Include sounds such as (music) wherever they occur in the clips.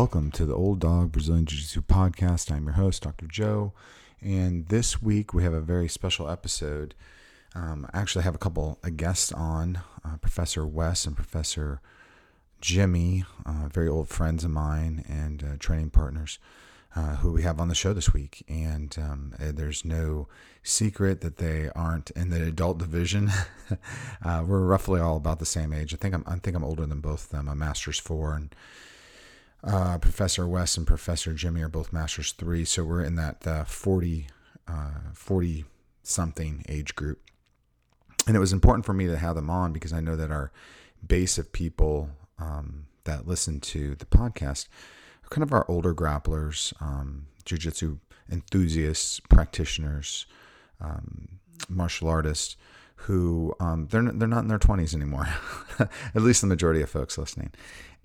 Welcome to the Old Dog Brazilian Jiu Jitsu podcast. I'm your host, Dr. Joe, and this week we have a very special episode. Um, I actually have a couple of guests on, uh, Professor Wes and Professor Jimmy, uh, very old friends of mine and uh, training partners. Uh, who we have on the show this week, and um, uh, there's no secret that they aren't in the adult division. (laughs) uh, we're roughly all about the same age. I think I'm I think I'm older than both of them. I'm Masters four, and uh, Professor Wes and Professor Jimmy are both Masters three. So we're in that uh, 40, uh, 40 something age group, and it was important for me to have them on because I know that our base of people um, that listen to the podcast are kind of our older grapplers, um, jujitsu enthusiasts, practitioners, um, martial artists who um, they're they're not in their twenties anymore. (laughs) At least the majority of folks listening,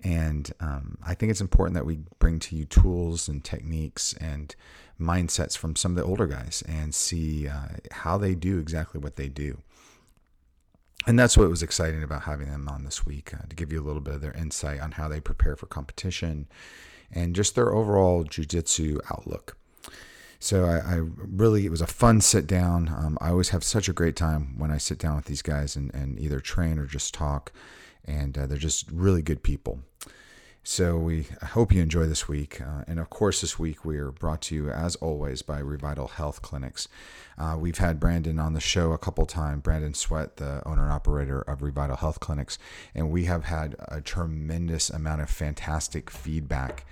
and um, I think it's important that we bring to you tools and techniques and mindsets from some of the older guys and see uh, how they do exactly what they do. And that's what was exciting about having them on this week uh, to give you a little bit of their insight on how they prepare for competition and just their overall jujitsu outlook. So I, I, really, it was a fun sit down. Um, I always have such a great time when I sit down with these guys and, and either train or just talk. And uh, they're just really good people. So we hope you enjoy this week. Uh, and of course, this week we are brought to you, as always, by Revital Health Clinics. Uh, we've had Brandon on the show a couple times, Brandon Sweat, the owner and operator of Revital Health Clinics. And we have had a tremendous amount of fantastic feedback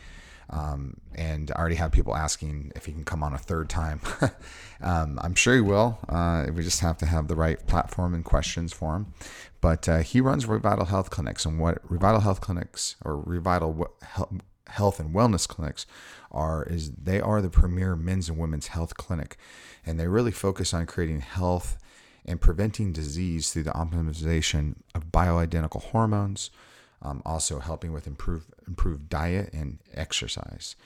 um, and I already have people asking if he can come on a third time. (laughs) um, I'm sure he will. Uh, we just have to have the right platform and questions for him. But uh, he runs Revital Health Clinics, and what Revital Health Clinics or Revital Health and Wellness Clinics are is they are the premier men's and women's health clinic, and they really focus on creating health and preventing disease through the optimization of bioidentical hormones um, also helping with improve improved diet and exercise.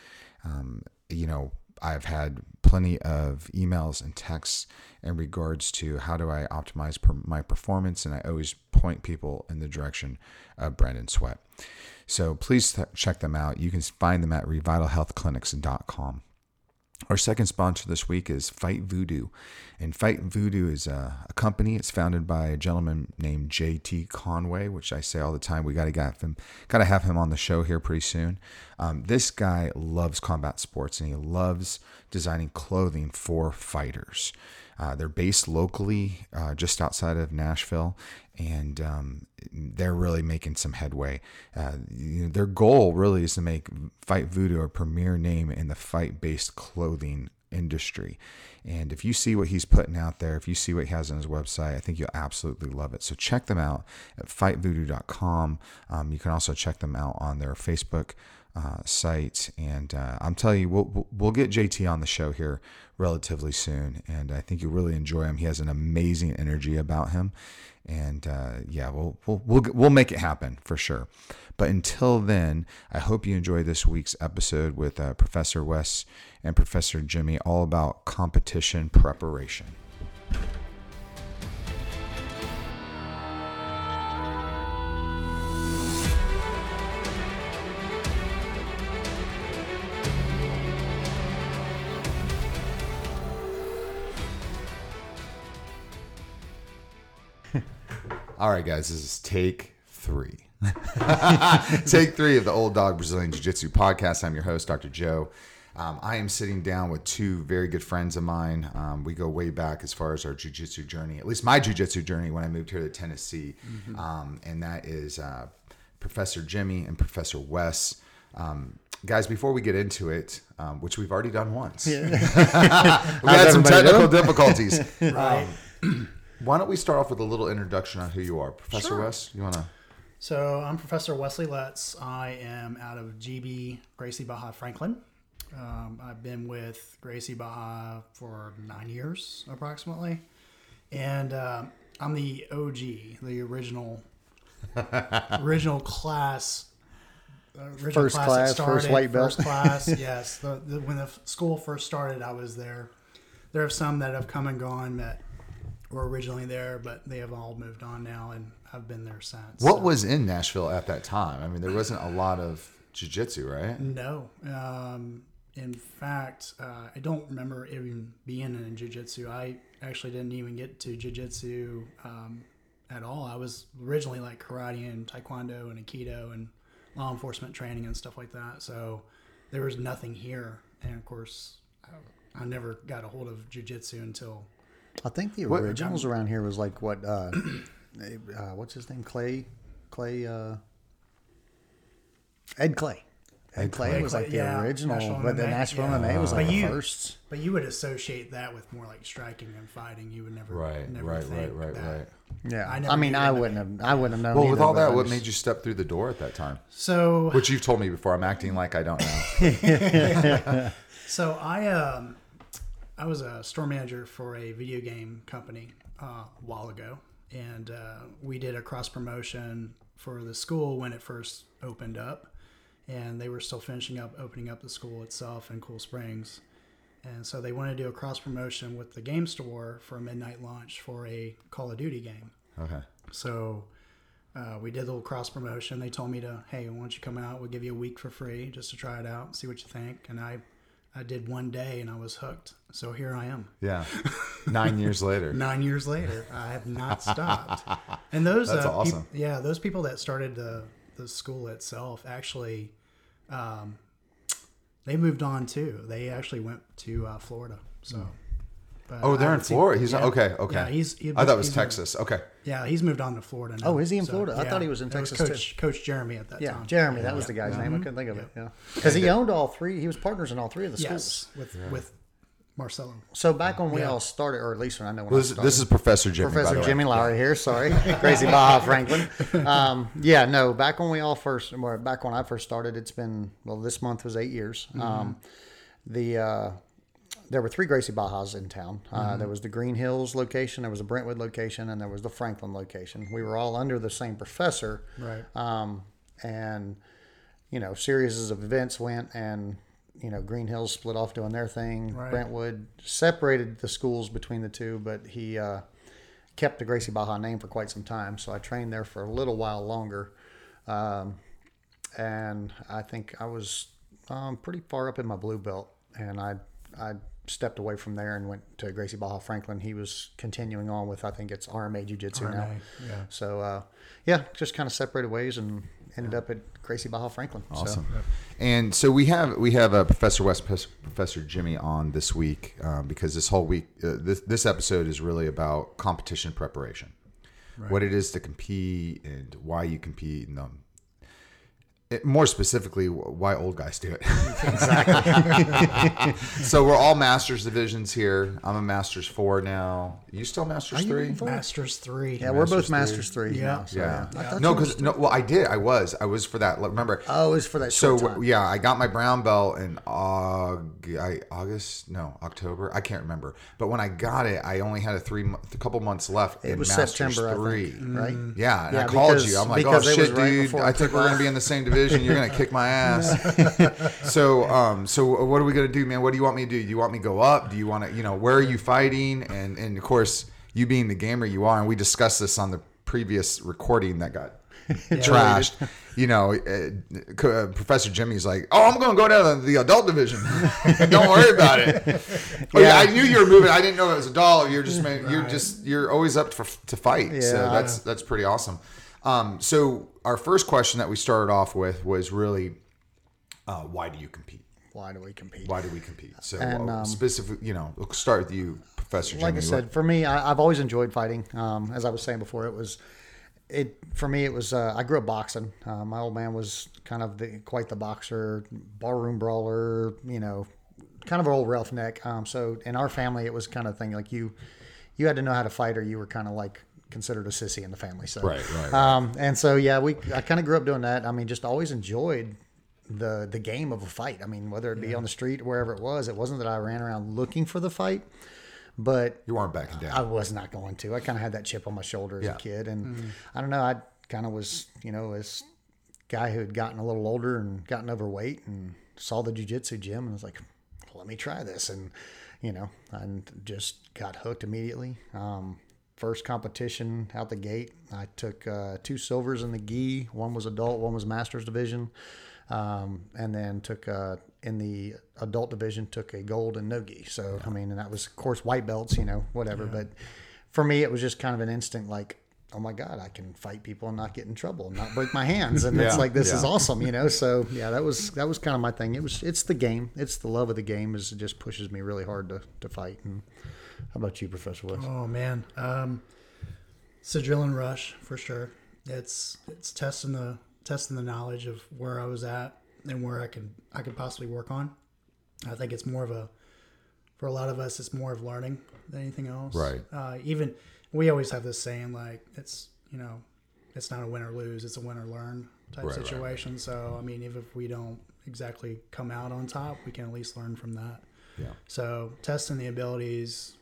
Um, you know, I've had plenty of emails and texts in regards to how do I optimize per my performance, and I always point people in the direction of Brandon Sweat. So please th- check them out. You can find them at revitalhealthclinics.com. Our second sponsor this week is Fight Voodoo. And Fight Voodoo is a, a, company. It's founded by a gentleman named JT Conway, which I say all the time. We got to get him, got to have him on the show here pretty soon. Um, this guy loves combat sports and he loves designing clothing for fighters. Uh, they're based locally, uh, just outside of Nashville, and um, they're really making some headway. Uh, you know, their goal really is to make Fight Voodoo a premier name in the fight-based clothing industry. And if you see what he's putting out there, if you see what he has on his website, I think you'll absolutely love it. So check them out at fightvoodoo.com. Um, you can also check them out on their Facebook uh, site. And uh, I'm telling you, we'll, we'll get JT on the show here relatively soon. And I think you'll really enjoy him. He has an amazing energy about him. And uh, yeah, we'll, we'll, we'll, we'll make it happen for sure. But until then, I hope you enjoy this week's episode with uh, Professor Wes and Professor Jimmy all about competition preparation. All right, guys, this is take three. (laughs) (laughs) take three of the Old Dog Brazilian Jiu Jitsu podcast. I'm your host, Dr. Joe. Um, I am sitting down with two very good friends of mine. Um, we go way back as far as our jiu-jitsu journey, at least my jiu-jitsu journey when I moved here to Tennessee. Mm-hmm. Um, and that is uh, Professor Jimmy and Professor Wes. Um, guys, before we get into it, um, which we've already done once, yeah. (laughs) we had some technical difficulties. right. (clears throat) Why don't we start off with a little introduction on who you are, Professor sure. Wes? You want to? So I'm Professor Wesley Letts. I am out of GB Gracie Barra Franklin. Um, I've been with Gracie Barra for nine years approximately, and uh, I'm the OG, the original, (laughs) original class. Uh, original first class, class started, first white belt. First class, (laughs) yes. The, the, when the school first started, I was there. There are some that have come and gone that were originally there, but they have all moved on now, and I've been there since. What so. was in Nashville at that time? I mean, there wasn't a lot of jiu-jitsu, right? No. Um, in fact, uh, I don't remember even being in jiu-jitsu. I actually didn't even get to jiu-jitsu um, at all. I was originally like karate and taekwondo and aikido and law enforcement training and stuff like that. So there was nothing here, and of course, I, I never got a hold of jiu-jitsu until I think the What- originals around here was like what? Uh, (clears throat) uh, what's his name? Clay. Clay. Uh, Ed Clay. Ed, Clay, Clay. was like the Yeah, original, National but the Nashville National yeah. MMA was like But the you- first. But you would associate that with more like striking and fighting. You would never, Right, never right, think right, right, that. right. Yeah, I I, mean, I wouldn't have. I wouldn't have known. Well, with all that, what made you step through the door at that time? So, Which you've told me before. I'm acting like I don't know. (laughs) (laughs) so I um, I was a store manager for a video game company uh, a while ago, and uh, we did a cross promotion for the school when it first opened up, and they were still finishing up opening up the school itself in Cool Springs. And so they wanted to do a cross promotion with the game store for a midnight launch for a Call of Duty game. Okay. So uh, we did a little cross promotion. They told me to, hey, why don't you come out? We'll give you a week for free just to try it out, see what you think. And I, I did one day and I was hooked. So here I am. Yeah. (laughs) Nine years later. Nine years later, I have not (laughs) stopped. And those, That's uh, awesome. yeah, those people that started the the school itself actually, um, they moved on too. They actually went to uh, Florida. So. but Oh, they're in seen- Florida. He's yeah. okay. Okay. Yeah, he's. he- I thought it was Texas. Okay. Yeah, he's moved on to Florida now. Oh, is he in Florida? I thought he was in it Texas, Coach, Coach Jeremy at that Yeah, time. Jeremy. That was the guy's name. I couldn't think of it. Yeah, because he owned all three. He was partners in all three of the schools. Yes, with with Marcelo. So back when we Yeah. all started, or at least when I know when Well, I this, started. this is Professor Jimmy. by Professor the way. Jimmy Lowry here. Sorry, (laughs) Gracie Barra Franklin. Um, yeah, no. Back when we all first, or back when I first started, it's been well. This month was eight years. Um, the uh, there were three Gracie Barras in town. Uh, There was the Green Hills location, there was the Brentwood location, and there was the Franklin location. We were all under the same professor, Right. um, and you know, series of events went and you know, Green Hills split off doing their thing. Right. Brentwood separated the schools between the two, but he uh, kept the Gracie Barra name for quite some time. So I trained there for a little while longer, um, and I think I was um, pretty far up in my blue belt, and I I stepped away from there and went to Gracie Barra Franklin. He was continuing on with I think it's RMA Jiu Jitsu now. Yeah. So uh, yeah, just kind of separated ways and ended up at Gracie Barra Franklin. Awesome. And so we have we have uh, Professor Wes, Professor Jimmy on this week um, because this whole week uh, this this episode is really about competition preparation, what it is to compete and why you compete and um, it, more specifically why old guys do it. (laughs) Exactly. (laughs) so we're all masters divisions here. I'm a masters four now. You still masters Are three? in? Masters three. Yeah, we're both Masters Masters three. Yeah. now, so, Yeah. I thought No, because no. Well, I did. I was. I was for that. Remember? Oh, it was for that So time. yeah, I got my brown belt in Aug- August, no October. I can't remember. But when I got it, I only had a three, a couple months left. It in was Masters September, three. I think, right? Mm. Yeah, and Yeah, I called because- you. I'm like, oh because it was shit, right dude. I I think we're gonna be (laughs) in the same division. You're gonna kick my ass. (laughs) so, um, so what are we gonna do, man? What do you want me to do? Do you want me to go up? Do you want to, you know, where are you fighting? And and of course, you being the gamer you are, and we discussed this on the previous recording that got (laughs) trashed. You know, uh, uh, Professor Jimmy's like, "Oh, I'm going to go down to the adult division. (laughs) Don't worry about it." Yeah, Yeah. I knew you were moving. I didn't know it was a doll. You're just, ma- you're just, you're always up for, to fight. so Yeah. that's that's pretty awesome. Um, so our first question that we started off with was really, uh, why do you compete? Why do we compete? Why do we compete? So And, uh, um, specific, you know, we'll start with you, Professor Jimmy. like I said, for me, I, I've always enjoyed fighting. Um, as I was saying before, it was it for me. It was uh, I grew up boxing. Uh, my old man was kind of the, quite the boxer, barroom brawler. You know, kind of an old roughneck. Um, so in our family, it was kind of thing like you you had to know how to fight, or you were kind of like considered a sissy in the family. So Right, right, right. Um, and so yeah, we I kind of grew up doing that. I mean, just always enjoyed the the game of a fight. I mean, whether it be on the street or wherever it was, it wasn't that I ran around looking for the fight, but you weren't backing down. I was not going to. I kind of had that chip on my shoulder as Yeah. a kid, and I don't know. I kind of was, you know, as guy who had gotten a little older and gotten overweight, and saw the jujitsu gym, and was like, "Let me try this," and you know, and just got hooked immediately. Um, first competition out the gate, I took uh, two silvers in the gi. One was adult, one was masters division. um, and then took uh, in the adult division took a gold and no gi. So I mean, and that was of course white belts, you know, whatever. But for me, it was just kind of an instant like. Oh my God! I can fight people and not get in trouble, and not break my hands, and it's like this is awesome, you know. (laughs) So yeah, that was that was kind of my thing. It was it's the game, it's the love of the game. Is it just pushes me really hard to, to fight. And how about you, Professor Wes? Oh man, um, adrenaline rush for sure. It's it's testing the testing the knowledge of where I was at and where I can I could possibly work on. I think it's more of a for a lot of us, it's more of learning than anything else. Right. Uh, even we always have this saying like it's you know it's not a win or lose, it's a win or learn type Right, right, situation. So I mean, even if we don't exactly come out on top, we can at least learn from that. Yeah. So testing the abilities,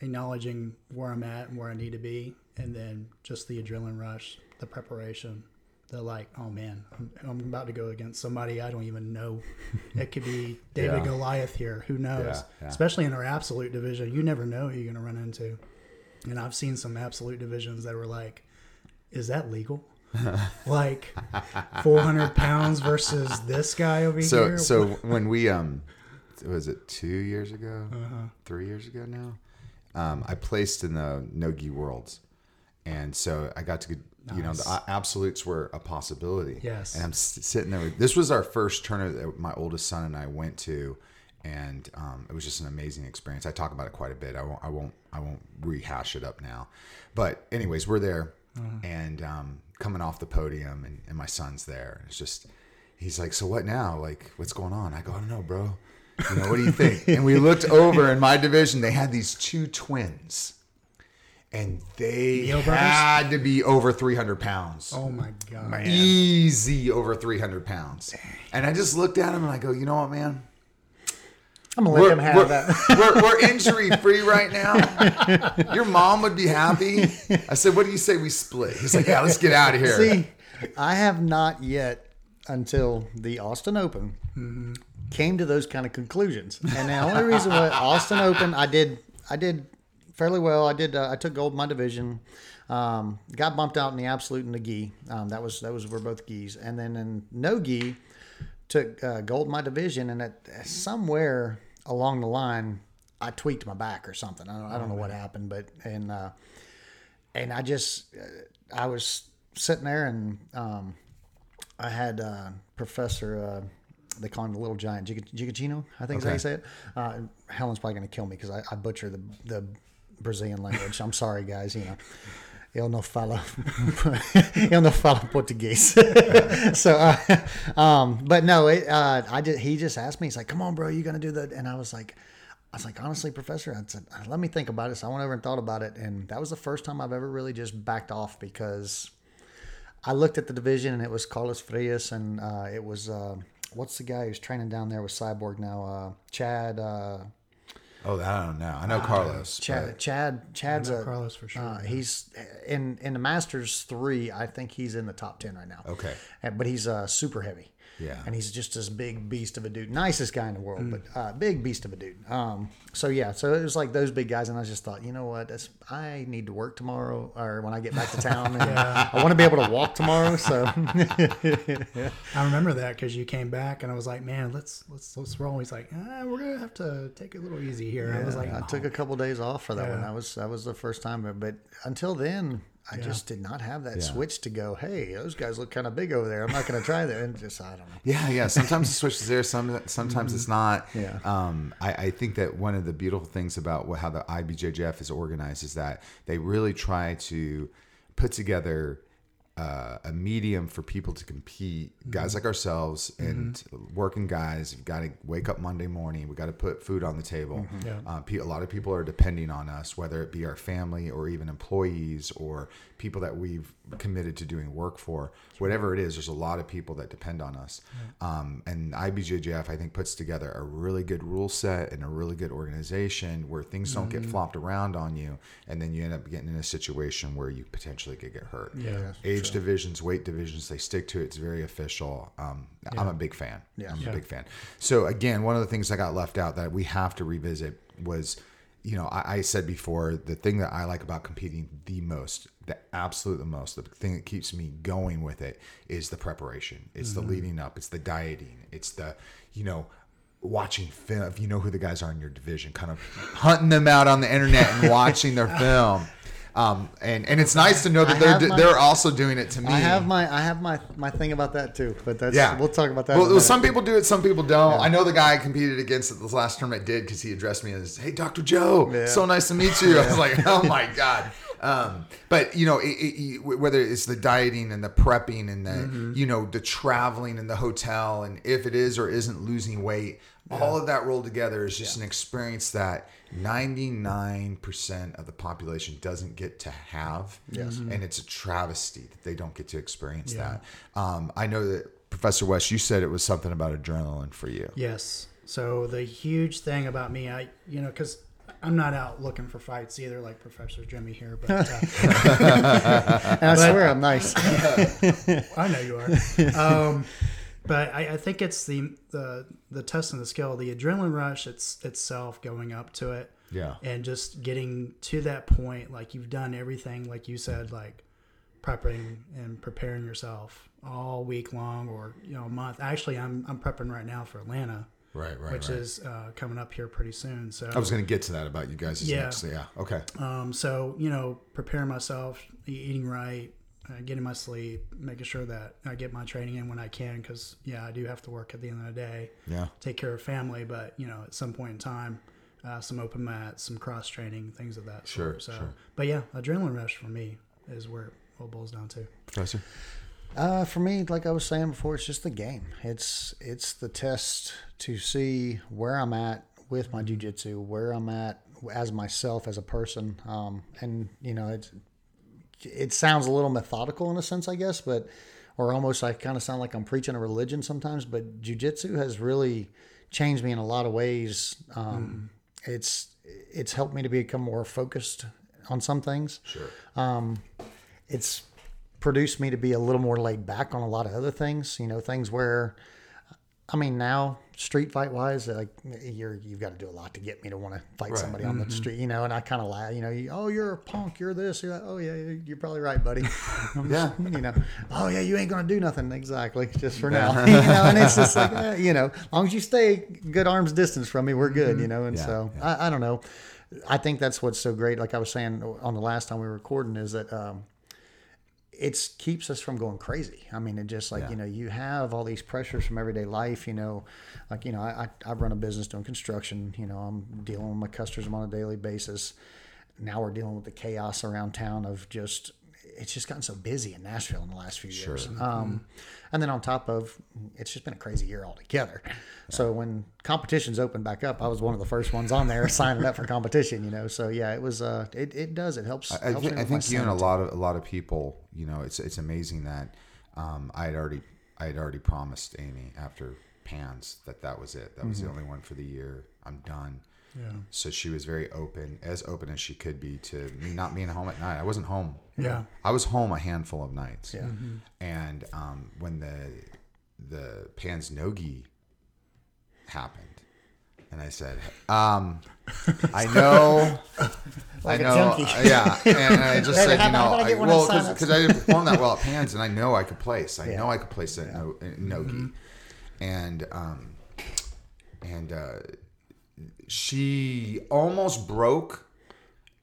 acknowledging where I'm at and where I need to be, and then just the adrenaline rush, the preparation, the like, oh man, I'm, I'm about to go against somebody I don't even know. (laughs) It could be David Yeah. Goliath here. Who knows? Yeah, yeah. Especially in our absolute division, you never know who you're going to run into. And I've seen some absolute divisions that were like, is that legal? (laughs) like 400 pounds versus this guy over So here. so (laughs) when we um was it two years ago, Uh-huh. three years ago now, um, I placed in the Nogi Worlds, and so I got to you know the absolutes were a possibility. Yes. and I'm sitting there. With, this was our first tournament that my oldest son and I went to. And um, it was just an amazing experience. I talk about it quite a bit. I won't. I won't. I won't rehash it up now. But anyways, we're there, and um, coming off the podium, and, and my son's there. It's just he's like, "So what now? Like, what's going on?" I go, "I don't know, bro. You know, what do you think?" and we looked (laughs) over in my division. They had these two twins, and they Neo brothers? had to be over three hundred pounds. oh my God. Easy over three hundred pounds. And I just looked at him and I go, "You know what, man? I'm gonna let We're, him have we're, that. (laughs) we're, we're (laughs) injury free right now. Your mom would be happy." I said, "What do you say we split?" He's like, "Yeah, let's get out of here." See, I have not yet until the Austin Open mm-hmm. Came to those kind of conclusions. And the only reason why Austin Open, I did, I did fairly well. I did, uh, I took gold in my division. Um, got bumped out in the absolute and the gi. Um, that was that was were both gis. And then in no gi, took uh, gold in my division. And at somewhere along the line, I tweaked my back or something. I don't, I don't know what happened, but and. Uh, and I just uh, I was sitting there and um, I had uh, Professor uh, they call him the little giant Giga- Gigachino I think is how you say it. Uh, Helen's probably going to kill me because I, I butcher the the Brazilian language. I'm sorry, guys. You know. Eu não falo, eu não falo português. so, uh, um, but no, it, uh, I just, he just asked me, he's like, come on, bro, you going to do that? And I was like, I was like, honestly, professor, I said, let me think about it. So I went over and thought about it. And that was the first time I've ever really just backed off because I looked at the division and it was Carlos Frias and uh, it was, uh, what's the guy who's training down there with Cyborg now? Uh, Chad, uh, Oh, I don't know. I know Carlos. Chad, but- Chad, Chad's know a, Carlos for sure, Uh, yeah. he's in in the Masters three. I think he's in the top ten right now. Okay. But he's uh, super heavy. Yeah. and he's just this big beast of a dude. Nicest guy in the world, Mm. but uh, big beast of a dude. Um, so yeah, so it was like those big guys, and I just thought, you know what? That's I need to work tomorrow, or when I get back to town, and (laughs) I want to be able to walk tomorrow. So (laughs) I remember that because you came back and I was like, man, let's let's let's roll. He's like, ah, we're gonna have to take it a little easy here. I was like, I "Oh." took a couple days off for that one. Yeah. That was that was the first time. But until then, I just did not have that Yeah. switch to go. Hey, those guys look kind of big over there. I'm not going to try that. And just I don't know. Yeah, yeah. Sometimes the switch is there. Some sometimes it's not. Yeah. Um, I, I think that one of the beautiful things about what, how the IBJJF is organized is that they really try to put together uh, a medium for people to compete. Guys like ourselves and working guys have got to wake up Monday morning. We got to put food on the table. Yeah. Uh, a lot of people are depending on us, whether it be our family or even employees or people that we've committed to doing work for. Whatever it is, there's a lot of people that depend on us. Um, and IBJJF, I think, puts together a really good rule set and a really good organization where things don't get flopped around on you, and then you end up getting in a situation where you potentially could get hurt. Yeah, Age divisions, weight divisions, they stick to it. It's very official. Um, I'm a big fan. Yeah. I'm Yeah. a big fan. So again, one of the things that got left out that we have to revisit was, you know, I, I said before the thing that I like about competing the most, the absolute the most, the thing that keeps me going with it is the preparation. It's the leading up. It's the dieting. It's the, you know, watching film. If you know who the guys are in your division, kind of hunting them out on the internet and watching their (laughs) film. Um, and and it's nice to know I that they're my- they're also doing it to me. I have my I have my my thing about that too, but that's Yeah, we'll talk about that. Well, some people do it, some people don't. I know the guy I competed against at this last tournament did because he addressed me as, "Hey, Dr. Joe, Yeah. so nice to meet you." I was like, "Oh my god." (laughs) Um, but you know, it, it, whether it's the dieting and the prepping and the Mm-hmm. you know the traveling and the hotel and if it is or isn't losing weight, all of that rolled together is just an experience that ninety nine percent of the population doesn't get to have. Yes, and it's a travesty that they don't get to experience that. Um, I know that Professor Wes, you said it was something about adrenaline for you. Yes. So the huge thing about me, I you know, because I'm not out looking for fights either, like Professor Jimmy here. But uh, And (laughs) I swear I'm nice. (laughs) I know you are. Um, but I, I think it's the the the test and the skill, the adrenaline rush. It's itself going up to it. Yeah. and just getting to that point like you've done everything like you said like prepping and preparing yourself all week long or you know a month actually i'm, I'm prepping right now for atlanta Right, right, which right. is uh, coming up here pretty soon so I was going to get to that about you guys. Yeah. Next. Yeah. Okay. um, so you know preparing myself eating right uh, getting my sleep making sure that i get my training in when i can because yeah i do have to work at the end of the day Yeah. take care of family, but you know, at some point in time, uh, some open mats, some cross training, things of that Sure, sort. So, sure. but yeah, adrenaline rush for me is where it all boils down to. Professor. Uh, for me, like I was saying before, it's just the game. It's it's the test to see where I'm at with my jujitsu, where I'm at as myself as a person. Um, and you know, it's it sounds a little methodical in a sense, I guess, but or almost I kind of sound like I'm preaching a religion sometimes. But jujitsu has really changed me in a lot of ways. Um, It's it's helped me to become more focused on some things Sure. Um, it's produced me to be a little more laid back on a lot of other things. You know, things where, I mean, now street fight wise, like you're you've got to do a lot to get me to want to fight Right. somebody on the street. You know, and I kind of laugh. You know, you, oh, you're a punk. You're this. You're that. Oh yeah, you're probably right, buddy. (laughs) Yeah. you know, oh yeah, you ain't gonna do nothing exactly just for now. (laughs) you know, and it's just like, eh, you know, as long as you stay good arm's distance from me, we're good. You know, and Yeah, so I, I don't know. I think that's what's so great. Like I was saying on the last time we were recording, is that um, it keeps us from going crazy. I mean, it just like Yeah. you know, you have all these pressures from everyday life. You know, like you know, I, I I run a business doing construction. You know, I'm dealing with my customers on a daily basis. Now we're dealing with the chaos around town of just it's just gotten so busy in Nashville in the last few years. Um, and then on top of it's just been a crazy year altogether. So when competitions opened back up, I was one of the first ones on there (laughs) signing up for competition. You know, so yeah, it was. Uh, it, it does. It helps. I, helps think, me I think you and a lot of a lot of people, you know, it's it's amazing that um, I had already I had already promised Amy after Pans that that was it. That was Mm-hmm. the only one for the year. I'm done. Yeah. So she was very open, as open as she could be to me not being home at night. I wasn't home. Yeah. I was home a handful of nights. Yeah. And um, when the the Pans Nogi happened, and I said, um, I (laughs) know, Like I a know, uh, yeah, and I just (laughs) said, you know, I I, get one well, of the sign-ups? because I didn't perform that well at (laughs) Pans, and I know I could place. I Yeah. know I could place no, in Nogi, and um, and uh, she almost broke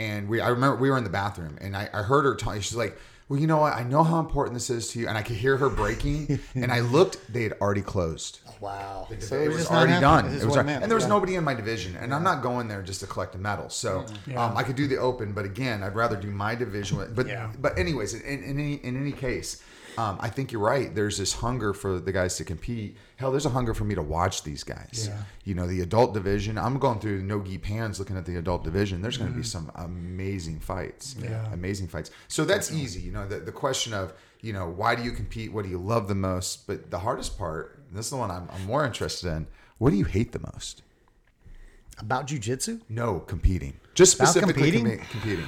and we I remember we were in the bathroom and I, I heard her talking. She's like, Well, you know what? I know how important this is to you. And I could hear her breaking. (laughs) and I looked, they had already closed. Wow. So it it was just not already happening. done. It was already- meant. and there was Yeah. nobody in my division, and I'm not going there just to collect a medal. So Yeah. um, I could do the open, but again, I'd rather do my division. with- But Yeah. but anyways, in, in any in any case, um, I think you're right. There's this hunger for the guys to compete. Hell, there's a hunger for me to watch these guys. Yeah. You know, the adult division. I'm going through no gi pans, looking at the adult division. There's going to be Mm-hmm. some amazing fights. Yeah. amazing fights. So that's easy. You know, the the question of you know why do you compete? What do you love the most? But the hardest part, this is the one I'm, I'm more interested in. What do you hate the most? About jujitsu? No, competing. Just specifically competing? compe- competing.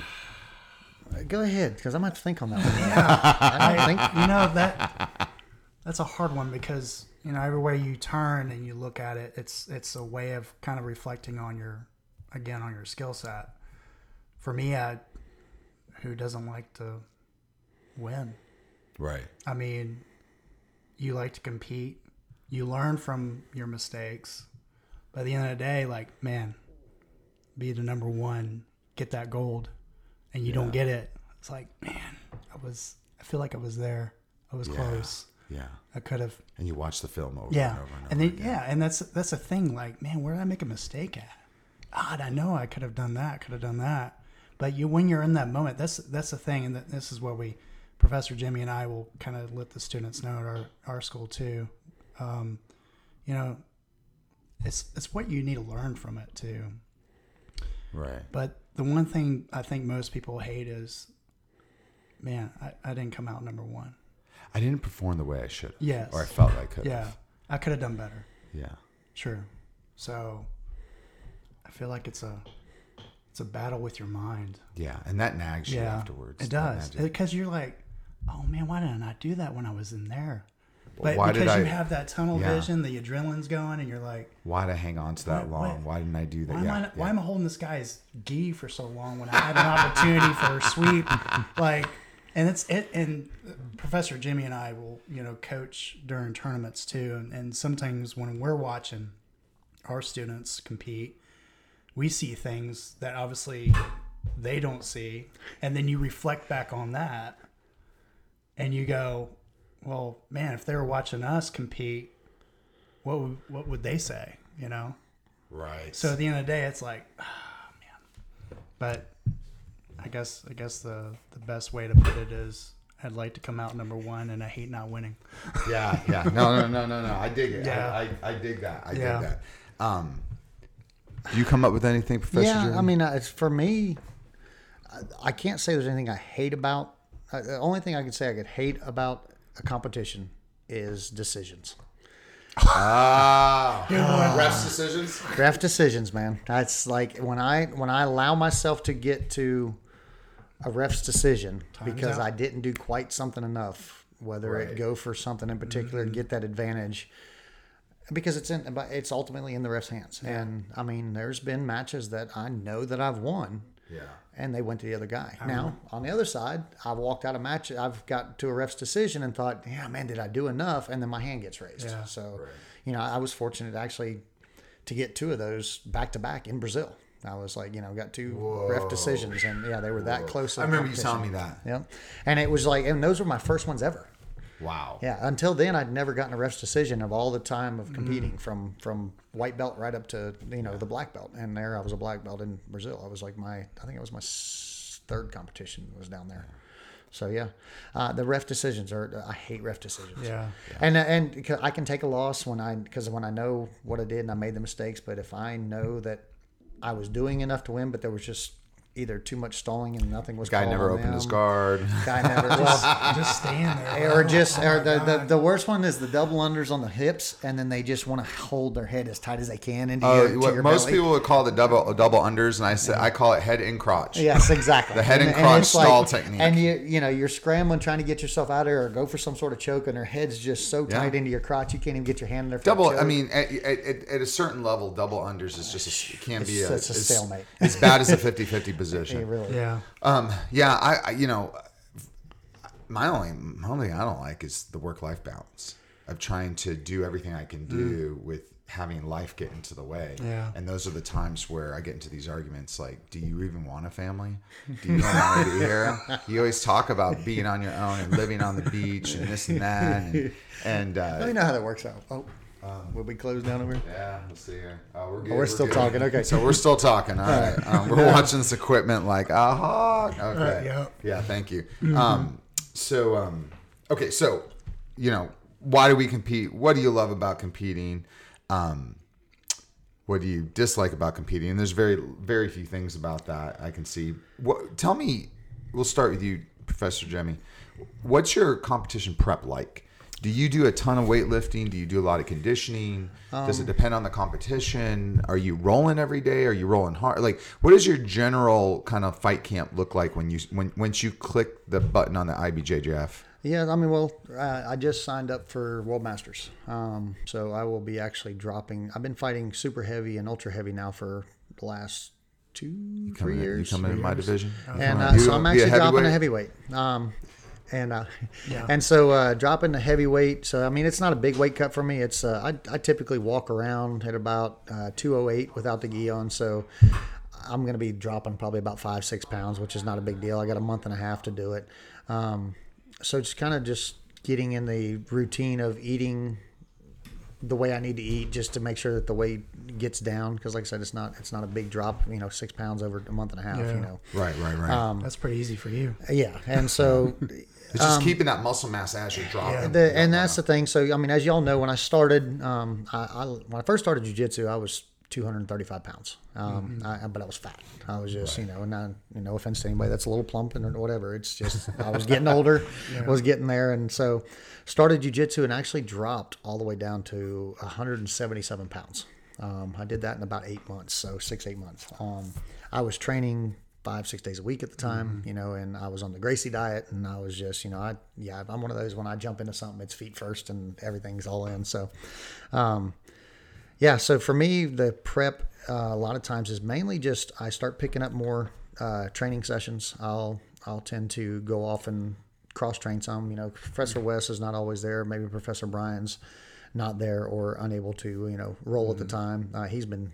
Go ahead, because I'm gonna have to think on that one. Yeah, (laughs) I don't think. you know that that's a hard one because you know everywhere you turn and you look at it, it's it's a way of kind of reflecting on your again on your skill set. For me, I, who doesn't like to win? Right. I mean, you like to compete. You learn from your mistakes. By the end of the day, like, man, be the number one, get that gold, and you don't get it. It's like, man, I was, I feel like I was there. I was Yeah. close. Yeah. I could have, And you watch the film over yeah. and over and over. And then, again. yeah, and that's, that's a thing. Like, man, where did I make a mistake at? God, I know I could have done that, could have done that. But you, when you're in that moment, that's, that's the thing. And that, this is what we, Professor Jimmy and I will kind of let the students know at our, our school too. Um, you know, it's, it's what you need to learn from it too. Right. But the one thing I think most people hate is, man, I, I didn't come out number one. I didn't perform the way I should have. Yes. Or I felt like I could Yeah, have. I could have done better. Yeah. Sure. So I feel like it's a it's a battle with your mind. Yeah. And that nags you afterwards. it does because you're like, oh man, why didn't I not do that when I was in there? But why did because you have that tunnel Yeah. vision, the adrenaline's going, and you're like, Why did I hang on to that Why- long? why- Why didn't I do that? why, yeah. am I, yeah. why am I holding this guy's gi for so long when I had an opportunity for a sweep? (laughs) Like, and it's it. And Professor Jimmy and I will, you know, coach during tournaments too. And, and sometimes when we're watching our students compete, we see things that obviously they don't see, and then you reflect back on that, and you go, "Well, man, if they were watching us compete, what would, what would they say?" You know. Right. So at the end of the day, it's like, ah, man. But I guess I guess the the best way to put it is, I'd like to come out number one, and I hate not winning. (laughs) yeah, yeah. No, no, no, no, no. I dig it. Yeah. I, I, I dig that. I Yeah. dig that. Um, do you come up with anything, Professor? yeah, Jeremy? I mean, uh, it's for me. I, I can't say there's anything I hate about. Uh, the only thing I could say I could hate about a competition is decisions. ah, refs decisions. Draft decisions, man. That's like when I when I allow myself to get to a ref's decision because out. I didn't do quite something enough, whether Right. it go for something in particular, get that advantage. Because it's in, but it's ultimately in the ref's hands. And I mean, there's been matches that I know that I've won, Yeah. And they went to the other guy. Now, on the other side, I've walked out of match. I've got to a ref's decision and thought, yeah, man, did I do enough? And then my hand gets raised. Yeah. So, you know, I was fortunate actually to get two of those back to back in Brazil. I was like, you know, got two ref decisions, and yeah, they were that close. I remember you telling me that. Yep. And it was like, and those were my first ones ever. Wow. Yeah. Until then, I'd never gotten a ref's decision of all the time of Mm. competing from from white belt right up to you know the black belt. And there, I was a black belt in Brazil. I was like my, I think it was my third competition was down there. So yeah, uh, the ref decisions are. I hate ref decisions. Yeah. And and I can take a loss when I because when I know what I did and I made the mistakes. But if I know that I was doing enough to win, but there was just either too much stalling and nothing was. Guy never on opened his guard. Guy never. (laughs) well, Just stand there. or just Oh or the, the the worst one is the double unders on the hips, and then they just want to hold their head as tight as they can into Uh, your, to what your most belly. people would call the double double unders, and I say I call it head in crotch. Yes, exactly. The head and crotch it's stall technique. And you you know you're scrambling trying to get yourself out of there or go for some sort of choke, and their head's just so Yeah. tight into your crotch you can't even get your hand in there. For Double. A I choke. mean, at, at, at- at a certain level, double unders is just a, it can be a, it's a as- stalemate. as bad as a 50-50 position. It really. Yeah. Um, yeah, I, I you know, my only my only thing I don't like is the work life balance of trying to do everything I can do with having life get into the way. Yeah. And those are the times where I get into these arguments like, do you even want a family? (laughs) Do you want to be here? You always talk about being on your own and living on the beach and this and that and, and Let me uh, know how that works out. Oh, will we close down over here? yeah, let's see here. Oh, we're good. we're still talking. Okay. So we're still talking. All right. (laughs) Um, we're watching this equipment like, aha. Okay. Yep. Yeah. Thank you. Um, so, um, okay. So, you know, why do we compete? What do you love about competing? Um, what do you dislike about competing? And there's very, very few things about that I can see. What? Tell me. We'll start with you, Professor Jimmy. What's your competition prep like? Do you do a ton of weightlifting? Do you do a lot of conditioning? Does it depend on the competition? Are you rolling every day? Are you rolling hard? Like, what does your general kind of fight camp look like when you when once you click the button on the IBJJF? Yeah, I mean, well, uh, I just signed up for World Masters, um, so I will be actually dropping. I've been fighting super heavy and ultra heavy now for the last two, three in- years. You come in my division. and uh, so I'm actually dropping a heavyweight? heavyweight. Um, and uh, Yeah. and so uh, dropping the heavyweight. So I mean, it's not a big weight cut for me. It's uh, I, I typically walk around at about uh, 208 without the gi on. So I'm going to be dropping probably about five six pounds, which is not a big deal. I got a month and a half to do it. Um, so just kind of just getting in the routine of eating the way I need to eat just to make sure that the weight gets down because like I said it's not it's not a big drop you know six pounds over a month and a half Yeah. you know Right, right, right. Um, That's pretty easy for you. yeah and so (laughs) it's just keeping that muscle mass as you're dropping. Yeah. the, and that's the thing. So I mean as y'all know when I started um, I, I when I first started jujitsu I was 235 pounds. Um, I, but I was fat. I was just you know and I, you know, no offense to anybody that's a little plump and or whatever it's just I was getting older (laughs) was getting there. And so started jujitsu and actually dropped all the way down to 177 pounds. Um, I did that in about eight months so six eight months. Um, I was training five six days a week at the time you know and i was on the gracie diet and i was just you know i yeah i'm one of those when i jump into something it's feet first and everything's all in. So um yeah so for me the prep uh, a lot of times is mainly just i start picking up more uh, training sessions. I'll i'll tend to go off and cross train some you know. Professor wes is not always there maybe professor brian's not there or unable to you know roll at the time. Uh, he's been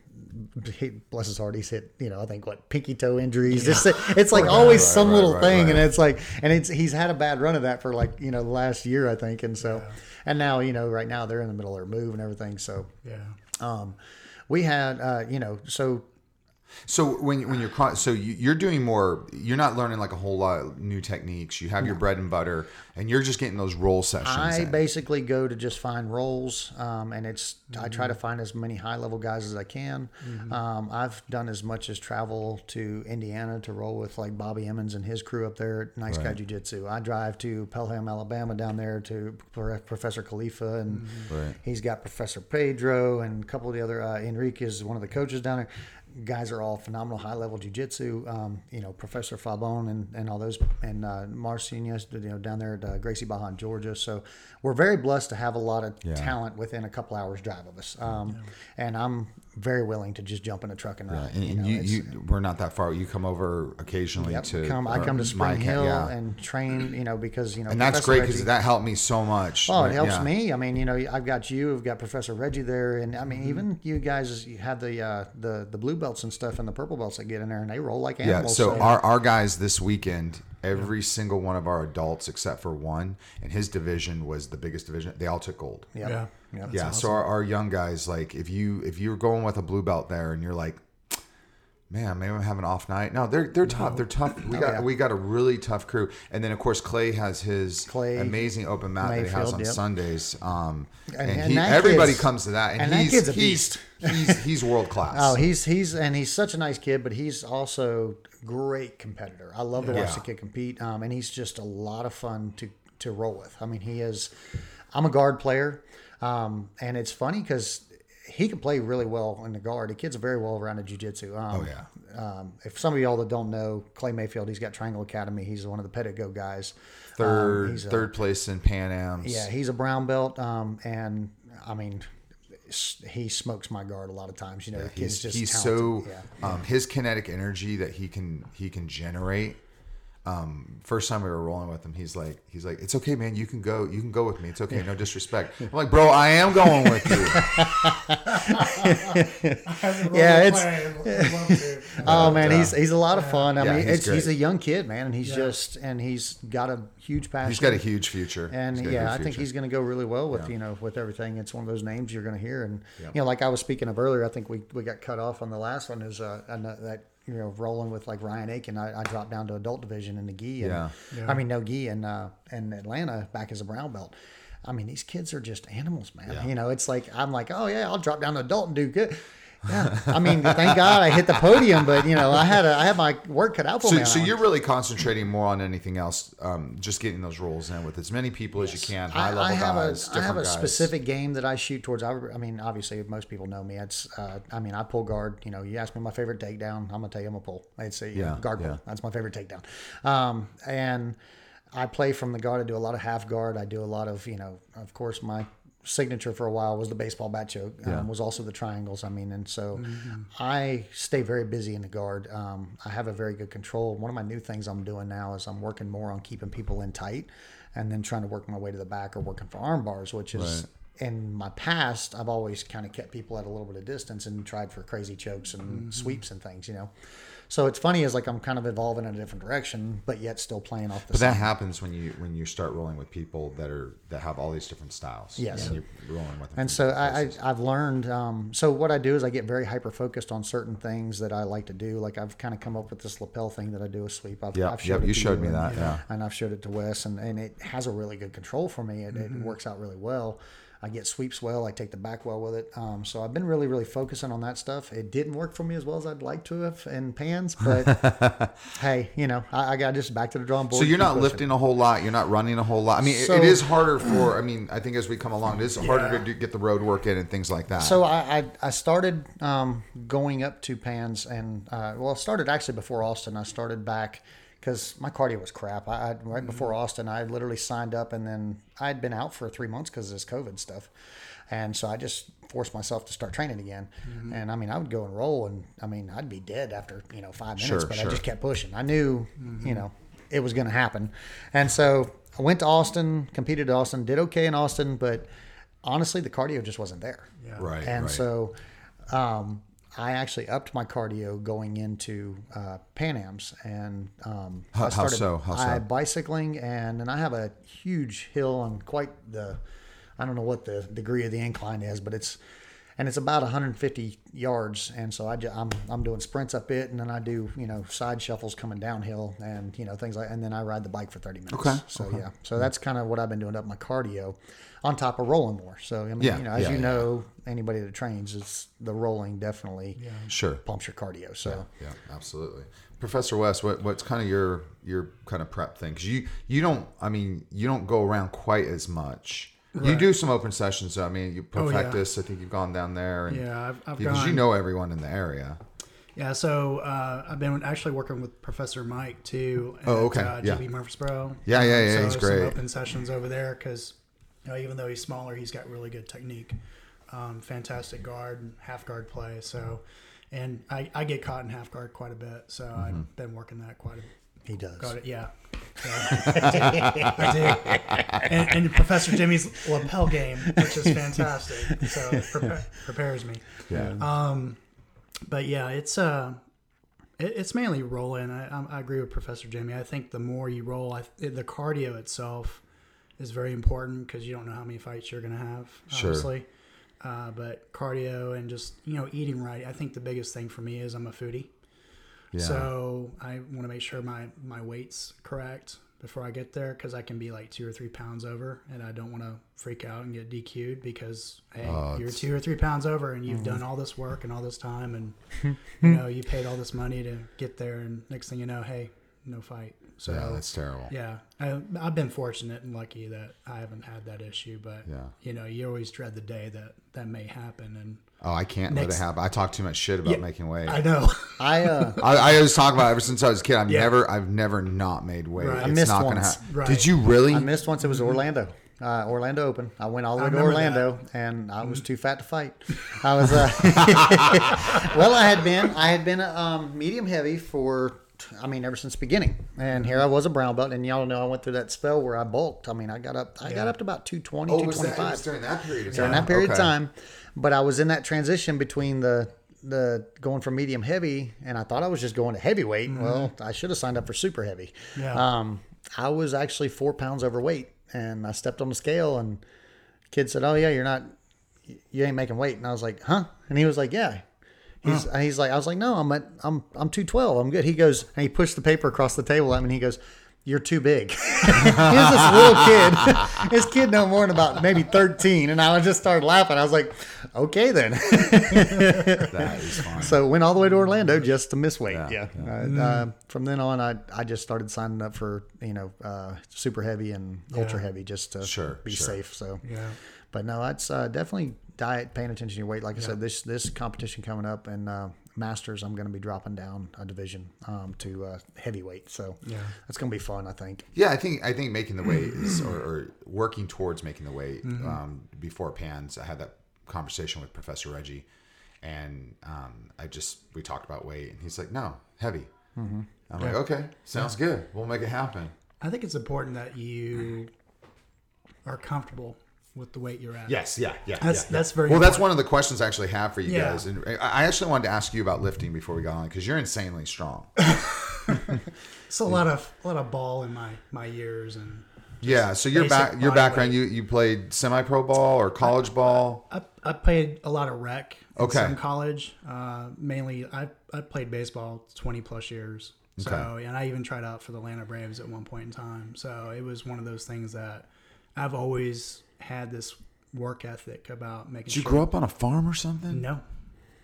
he, bless his heart he's hit you know i think what pinky toe injuries. Just- it's like always some right, little right, thing right. and it's like and it's he's had a bad run of that for like you know the last year i think and so and now you know right now they're in the middle of their move and everything so Yeah. um, we had uh, you know so So when when you're cro- so you, you're doing more, you're not learning like a whole lot of new techniques. You have your bread and butter, and you're just getting those roll sessions. I in. basically go to just find rolls, um, and it's I try to find as many high level guys as I can. Um, I've done as much as travel to Indiana to roll with like Bobby Emmons and his crew up there at Nice Guy Jiu Jitsu. I drive to Pelham, Alabama, down there to Professor Khalifa, and Right. he's got Professor Pedro and a couple of the other uh, Enrique is one of the coaches down there. Guys are all phenomenal high level jujitsu. Um, you know, Professor Fabon and, and all those, and uh, Marcinez, you know, down there at uh, Gracie Barra in Georgia. So we're very blessed to have a lot of Yeah. talent within a couple hours drive of us. Um, And I'm very willing to just jump in a truck and Yeah, ride. and, you know, you, it's- you, we're not that far. You come over occasionally Yep, to. come, I come to Spring camp, Hill yeah. and train, you know, because you know, and that's Professor great because that helped me so much. Oh, it helps yeah. me. I mean, you know, I've got you, I've got Professor Reggie there, and I mean, even you guys you have the uh, the the blue belts and stuff and the purple belts that get in there, and they roll like animals. Yeah. animals. So our, our guys this weekend, every single one of our adults except for one, and his division was the biggest division. They all took gold. Yep. Yeah. Yep. yeah. So our, our young guys, like if you if you're going with a blue belt there and you're like, man, maybe I'm having an off night. No, they're they're tough. They're tough. We got Oh, yeah. we got a really tough crew. And then of course Clay has his Clay amazing open mat that he has on yep. Sundays. Um, and, And- and he, everybody kid's- comes to that, and, and that he's kid's a he's, he's he's world class. (laughs) Oh, he's he's and he's such a nice kid, but he's also great competitor. I love to watch Yeah. the kid compete, um, and he's just a lot of fun to to roll with. I mean, he is. I'm a guard player, um, and it's funny because he can play really well in the guard. The kid's very well rounded jujitsu. Um, Oh, yeah. Um, if some of y'all that don't know Clay Mayfield, he's got Triangle Academy. He's one of the Pedigo guys. Um, third he's a- third place in Pan Am's. yeah, he's a brown belt, um, and I mean, he smokes my guard a lot of times. You know, the kid's he's just he's talented. so yeah. um, his kinetic energy that he can he can generate. Um, first time we were rolling with him, he's like he's like it's okay, man. You can go. You can go with me. It's okay. No disrespect. I'm like, bro, I am going with you. (laughs) Yeah, it's- (laughs) Oh man, uh, he's he's a lot of fun. I Yeah, mean, he's it's, he's a young kid, man, and he's just and he's got a huge passion. He's got a huge future. and He's got a yeah, huge I think future. he's going to go really well with you know with everything. It's one of those names you're going to hear, and you know, like I was speaking of earlier, I think we, we got cut off on the last one. Is uh, uh, that you know rolling with like Ryan Aiken, I, I dropped down to adult division in the gi, and Yeah. I mean no gi in uh, in Atlanta back as a brown belt. I mean, these kids are just animals, man. Yeah. You know, it's like I'm like, oh yeah, I'll drop down to adult and do good. Yeah, I mean, thank God I hit the podium, but you know, I had a, I had my work cut out for me. So, on so you're really concentrating more on anything else, um, just getting those rolls in with as many people as you can, high I, level I have guys, a, I have a guys. specific game that I shoot towards. I, I mean, obviously, most people know me. It's, uh, I mean, I pull guard. You know, you ask me my favorite takedown, I'm gonna tell you I'm a pull. It's a Yeah, guard yeah. pull. That's my favorite takedown. Um, and I play from the guard. I do a lot of half guard. I do a lot of, you know, of course, my signature for a while was the baseball bat choke. Um, Yeah. Was also the triangles. I mean, and so I stay very busy in the guard. Um, I have a very good control. One of my new things I'm doing now is I'm working more on keeping people in tight, and then trying to work my way to the back or working for arm bars, which is. Right. In my past, I've always kind of kept people at a little bit of distance and tried for crazy chokes and Mm-hmm. sweeps and things, you know. So it's funny is like I'm kind of evolving in a different direction, but yet still playing off the But same. that happens when you when you start rolling with people that are that have all these different styles. Yes. and you're rolling with them. And so I, I I've learned. Um, so what I do is I get very hyper focused on certain things that I like to do. Like I've kind of come up with this lapel thing that I do a sweep. I've, Yep, I've yep, you showed me and- that, yeah. and I've showed it to Wes, and, and it has a really good control for me. It, Mm-hmm. it works out really well. I get sweeps well. I take the back well with it. Um, so I've been really, really focusing on that stuff. It didn't work for me as well as I'd like to have in pans, but (laughs) hey, you know, I, I got just back to the drawing board. So you're not pushing. lifting a whole lot. You're not running a whole lot. I mean, it- it is harder for. I mean, I think as we come along, it is harder to do, get the road work in and things like that. So I, I, I started um, going up to pans and uh, well, I started actually before Austin. I started back because my cardio was crap. I, I right mm-hmm. before Austin, I literally signed up and then I had been out for three months because of this COVID stuff, and so I just forced myself to start training again. Mm-hmm. And I mean, I would go and roll, and I mean, I'd be dead after you know five minutes, Sure, but sure. I just kept pushing. I knew mm-hmm. you know it was going to happen, and so I went to Austin, competed at Austin, did okay in Austin, but honestly, the cardio just wasn't there. Yeah. right, And right. so um, I actually upped my cardio going into uh, Pan Ams, and um, How- I how started so? How so? I bicycling, and and I have a huge hill and quite the I don't know what the degree of the incline is, but it's and it's about 150 yards, and so I ju- I'm I'm doing sprints up it, and then I do you know side shuffles coming downhill, and you know things like, and then I ride the bike for 30 minutes. Okay, So yeah, so that's kind of what I've been doing up my cardio, on top of rolling more. So I mean, Yeah, you know, as yeah, you yeah. know, anybody that trains, it's the rolling definitely yeah. sure. pumps your cardio. So Yeah, absolutely. Professor Wes, what, what's kind of your your kind of prep thing? 'Cause you you don't. I mean, you don't go around quite as much. You do some open sessions. So, I mean, you Oh, yeah. I think you've gone down there. And, Yeah, I've, I've because gone. you know everyone in the area. Yeah, so uh, I've been actually working with Professor Mike too. At, Oh, okay, Uh, yeah. GB Murfreesboro. Yeah, yeah, yeah, So he's some great. open sessions over there because, you know, even though he's smaller, he's got really good technique. Um, fantastic guard, and half guard play. So, and I, I get caught in half guard quite a bit. So Mm-hmm. I've been working that quite a he does. Got it. Yeah. Yeah. (laughs) I do. And, and Professor Jimmy's lapel game, which is fantastic. So it prepa- prepares me. Yeah. Um, but yeah, it's uh, it, it's mainly rolling. I, I I agree with Professor Jimmy. I think the more you roll, I, the cardio itself is very important because you don't know how many fights you're going to have. Sure. Obviously. Uh, but cardio and just you know eating right. I think the biggest thing for me is I'm a foodie. Yeah. So I want to make sure my my weight's correct before I get there because I can be like two or three pounds over, and I don't want to freak out and get DQ'd because hey, Oh, you're two or three pounds over, and you've mm-hmm. done all this work and all this time, and (laughs) you know you paid all this money to get there, and next thing you know, hey, no fight. So yeah, that's terrible. yeah, I, I've been fortunate and lucky that I haven't had that issue, but Yeah. you know, you always dread the day that that may happen, and Oh, I can't let it happen. I talk too much shit about Yeah, making weight. I know. (laughs) I uh, (laughs) I, I always talk about it ever since I was a kid. I've Yeah. never, I've never not made weight. Right. I It's missed not gonna once. happen. Right. Did you really? I missed once. It was Orlando, uh, Orlando Open. I went all the I way to remember Orlando, and I was too fat to fight. I was. Uh, (laughs) well, I had been. I had been um, medium heavy for. I mean, ever since the beginning, and here I was a brown belt, and y'all know I went through that spell where I bulked. I mean, I got up. I got up to about 220, oh, was that, it 225 was during that period of time? during that period Okay. of time. But I was in that transition between the the going from medium heavy, and I thought I was just going to heavyweight. Well, I should have signed up for super heavy. Yeah. Um, I was actually four pounds overweight, and I stepped on the scale, and kid said, "Oh yeah, you're not, you ain't making weight." And I was like, "Huh?" And he was like, "Yeah." He's, he's like, I was like, no, I'm at, I'm, I'm 212. I'm good. He goes, and he pushed the paper across the table at me and he goes, you're too big. (laughs) He's this little kid. (laughs) this kid no more than about maybe 13. And I just started laughing. I was like, okay then. (laughs) That is fine. so went all the way to Orlando just to miss weight. Yeah, Yeah. yeah. Uh, uh, from then on, I, I just started signing up for, you know, uh, super heavy and ultra heavy just to Sure, be sure. safe. So, yeah. but no, that's uh, definitely diet, paying attention to your weight. Like I said, this this competition coming up, and uh, masters, I'm going to be dropping down a division um, to uh, heavyweight. So Yeah. that's going to be fun, I think. Yeah, I think I think making the weight is or, or working towards making the weight Mm-hmm. um, before pans. I had that conversation with Professor Reggie, and um, I just we talked about weight, and he's like, "No, heavy." Mm-hmm. I'm like, "Okay, sounds good. We'll make it happen." I think it's important that you are comfortable with the weight you're at. Yes, yeah, yeah. That's- yeah, that's very well. That's one of the questions I actually have for you Yeah. guys, and I I actually wanted to ask you about lifting before we got on because you're insanely strong. (laughs) It's a lot of a lot of ball in my my years, and yeah. So your back your body background, you you played semi pro ball or college ball. I, I played a lot of rec. In Okay. Some college, uh, mainly I I played baseball twenty plus years. So Okay. and I even tried out for the Atlanta Braves at one point in time. So it was one of those things that I've always had this work ethic about making. Did you sure. grow up on a farm or something? No,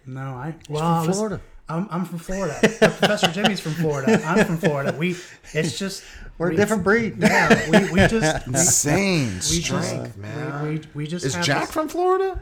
no. I well, from I was- Florida. I'm, I'm from Florida. Professor Jimmy's from Florida. I'm from Florida. We it's just We're we, a different breed. Yeah, we, we just we, (laughs) Insane we strength, just, man. We, we, we just Is have Jack this- from Florida?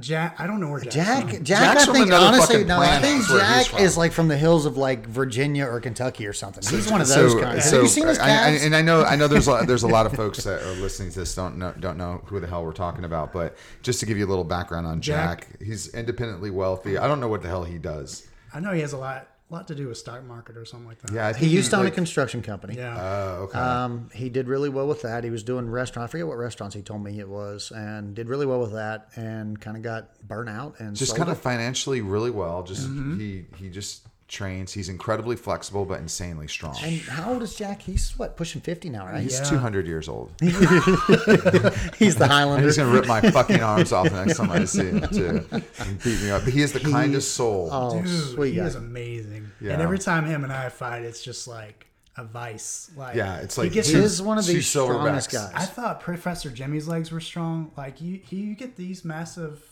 Jack? I don't know where Jack's Jack, from. Jack, Jack's I think another honestly, no, I think That's where he's Jack is like from the hills of like Virginia or Kentucky or something. He's one of those guys. So, Have you seen his I, I, cats? and I know, I know, there's a, (laughs) there's a lot of folks that are listening to this don't know don't know who the hell we're talking about. But just to give you a little background on Jack, Jack- he's independently wealthy. I don't know what the hell he does. I know he has a lot lot to do with stock market or something like that. Yeah, he used to own a construction company. Yeah. Oh, okay. Um, he did really well with that. He was doing restaurant. I forget what restaurants he told me it was, and did really well with that, and kind of got burnt out and just kind it. of financially really well. Just Mm-hmm. he he just trains. He's incredibly flexible but insanely strong. And how old is Jack? He's what pushing fifty now, right? He's Yeah. 200 years old. (laughs) He's the Highlander. He's gonna rip my fucking arms off the next time I see him too, (laughs) and beat me up. But he is the kindest soul. oh, Dude, sweet he guy. is amazing. Yeah. And every time him and I fight, it's just like a vice. Like yeah, it's He like gets he- his one of two the strongest guys. I thought Professor Jimmy's legs were strong. Like you, he, you get these massive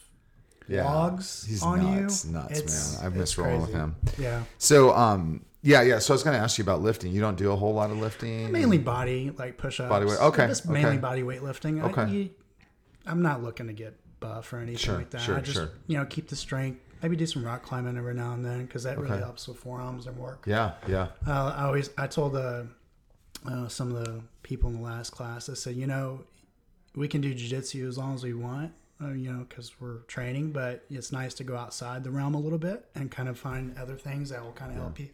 Yeah. logs He's on nuts, you. nuts, It's- man. I've missed rolling with him. Yeah, So, um, yeah, yeah. So I was going to ask you about lifting. You don't do a whole lot of lifting. mainly body, like push-ups. Body weight, okay, Just okay. mainly body weight lifting. I, Okay. you- I'm not looking to get buff or anything Sure, like that. sure, I just, sure. you know, keep the strength. Maybe do some rock climbing every now and then because that really helps with forearms and work. Yeah, yeah. Uh, I always I told uh, uh, some of the people in the last class I said you know we can do jujitsu as long as we want uh, you know because we're training but it's nice to go outside the realm a little bit and kind of find other things that will kind of help you.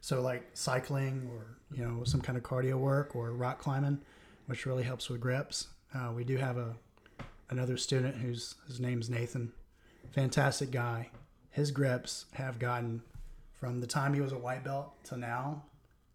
So like cycling or you know some kind of cardio work or rock climbing which really helps with grips. Uh, we do have a another student whose his name's Nathan. Fantastic guy. His grips have gotten from the time he was a white belt to now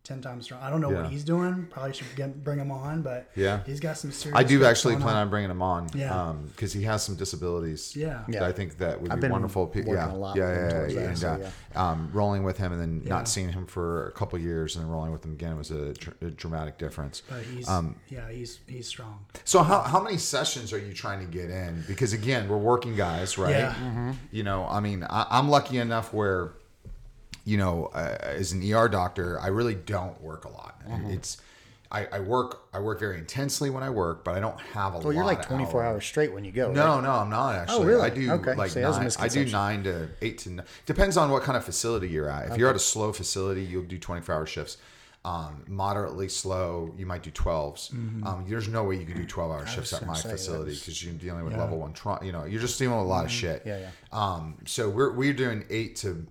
10 times strong. I don't know Yeah. what he's doing. Probably should get, bring him on, but Yeah. he's got some serious I do actually plan on bringing him on. Yeah. Because he has some disabilities. Yeah. Yeah. I think that would I've be been wonderful. Pe- yeah, a lot yeah, with yeah, yeah, and, so, uh, um, rolling with him and then Yeah. not seeing him for a couple years and then rolling with him again was a, dr- a dramatic difference. But he's Um, yeah, he's he's strong. So how, how many sessions are you trying to get in? Because again, we're working guys, right? Yeah. You know, I mean, I, I'm lucky enough where, you know, uh, as an ER doctor, I really don't work a lot. Mm-hmm. It's, I, I work, I work very intensely when I work, but I don't have a lot. well, you're like 24 hours straight when you go. right? No, no, I'm not actually. Oh, really? I do Okay. like See, that was a nine, I do nine to eight to nine. Depends on what kind of facility you're at. If you're at a slow facility, you'll do 24 hour shifts. Um, moderately slow, you might do 12s. Um, there's no way you can do 12 hour shifts at my facility because you're dealing with level one trauma. You know, you're just dealing with a lot of shit. Yeah, yeah. Um, so we're we're doing eight to